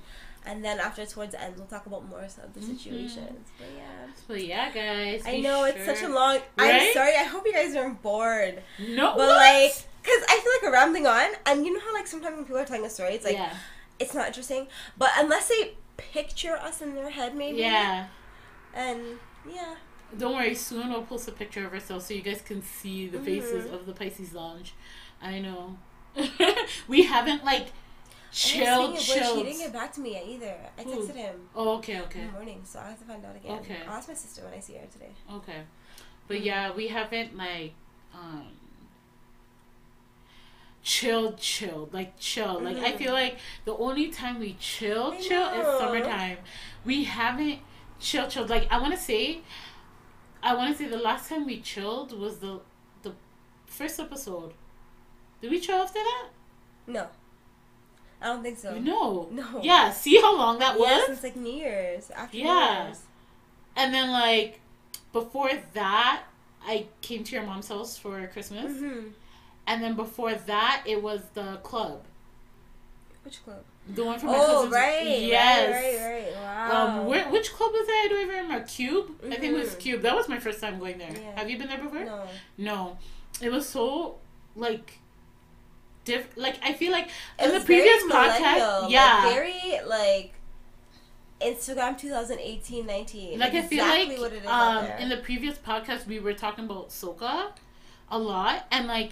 And then after towards the end, we'll talk about more of the Mhm. situations. But yeah, But yeah, guys. I know it's such a long. Right? I'm sorry. I hope you guys aren't bored. No, But what? like, cause I feel like we're rambling on, and you know how like sometimes when people are telling a story, it's like yeah, it's not interesting. But unless they picture us in their head, maybe. yeah. And yeah. Don't worry. Soon we'll post a picture of ourselves so you guys can see the faces Mhm. of the Pisces Lounge. I know. we haven't like chilled, thing chilled. He didn't get back to me either. I Who? texted him Oh, okay, in okay, the morning, so I have to find out again. Okay. I'll ask my sister when I see her today. okay. But Mhm. yeah, we haven't like um chilled, chilled, like chill. Like I Mhm. feel like the only time we chill, I chill is summertime. We haven't chill, chilled. Like I want to say, I want to say the last time we chilled was the the first episode. Did we chill after that? No. I don't think so. No. No. Yeah. See how long that was. since like New Year's. After Yeah. New Year's. And then like before that, I came to your mom's house for Christmas. Mm-hmm. And then before that, it was the club. Which club? The one from my Oh, right. Yes. Right, right, right. Wow. Um, where, which club was that? I don't even remember. Cube? I think it was Mhm. Cube. That was my first time going there. Yeah. Have you been there before? No. No. It was so, like, diff. Like, I feel like in the previous podcast. millennial, like, yeah. very like Instagram 2018 19. like, I feel exactly like what it is um, in the previous podcast, we were talking about soca a lot. And, like,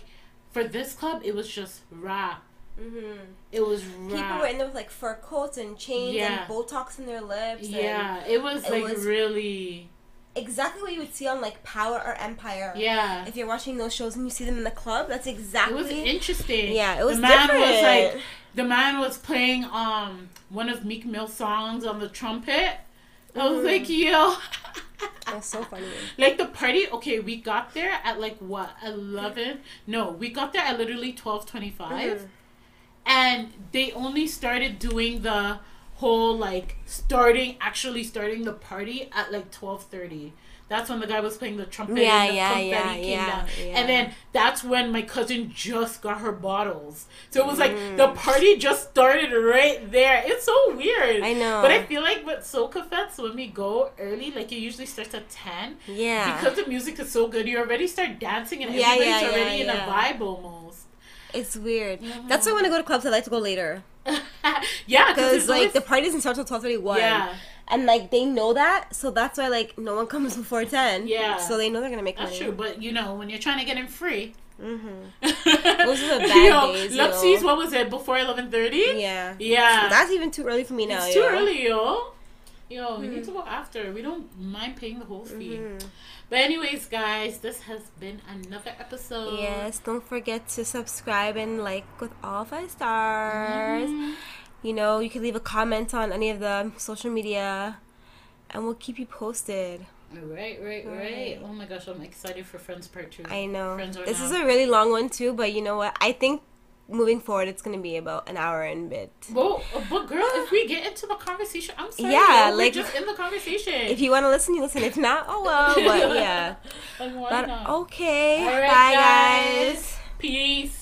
for this club, it was just rap. Hmm It was People were in there with like fur coats and chains Yeah. and Botox in their lips. and yeah, it was it like was- really. exactly what you would see on like Power or Empire. Yeah. If you're watching those shows and you see them in the club, that's exactly. It was interesting. yeah, it was the man different. was like the man was playing um one of Meek Mill's songs on the trumpet. I was Mhm. like, yo. That's so funny. like the party, okay, we got there at like what, eleven? No, we got there at literally twelve twenty five. Mhm. And they only started doing the whole like starting actually starting the party at like twelve thirty. that's when the guy was playing the trumpet Yeah, and the yeah, confetti yeah, came yeah, down. yeah. And then that's when my cousin just got her bottles. So it was like Mm. the party just started right there. It's so weird. I know. But I feel like with Soca Fest, when we go early, like it usually starts at 10. Yeah. Because the music is so good, you already start dancing and everybody's yeah, already yeah, in yeah. a vibe almost. It's weird. That's why when I go to clubs, I like to go later yeah, because like the party doesn't start till twelve thirty one. Yeah, And like they know that, so that's why like no one comes before ten. Yeah. So they know they're gonna make that's money. true. But you know, when you're trying to get in free, Mm-hmm. Those are the bad days, yo. Luxies, what was it before eleven thirty? Yeah. Yeah, That's even too early for me now. it's too yo. early, yo. Yo, we need to go after. We don't mind paying the whole fee. Mhm. But anyways, guys, this has been another episode. Yes, don't forget to subscribe and like with all five stars. Mhm. You know, you can leave a comment on any of the social media, and we'll keep you posted. Right, right, right. Right. Oh my gosh, I'm excited for Friends Part Two. I know Friends are this now. is a really long one too, but you know what? I think moving forward, it's gonna be about an hour and bit. Well, but girl, if we get into the conversation, I'm sorry. Yeah, girl, like just in the conversation. If you want to listen, you listen. If not, oh well. But yeah. like, but, not? Okay. Bye, guys. guys. Peace.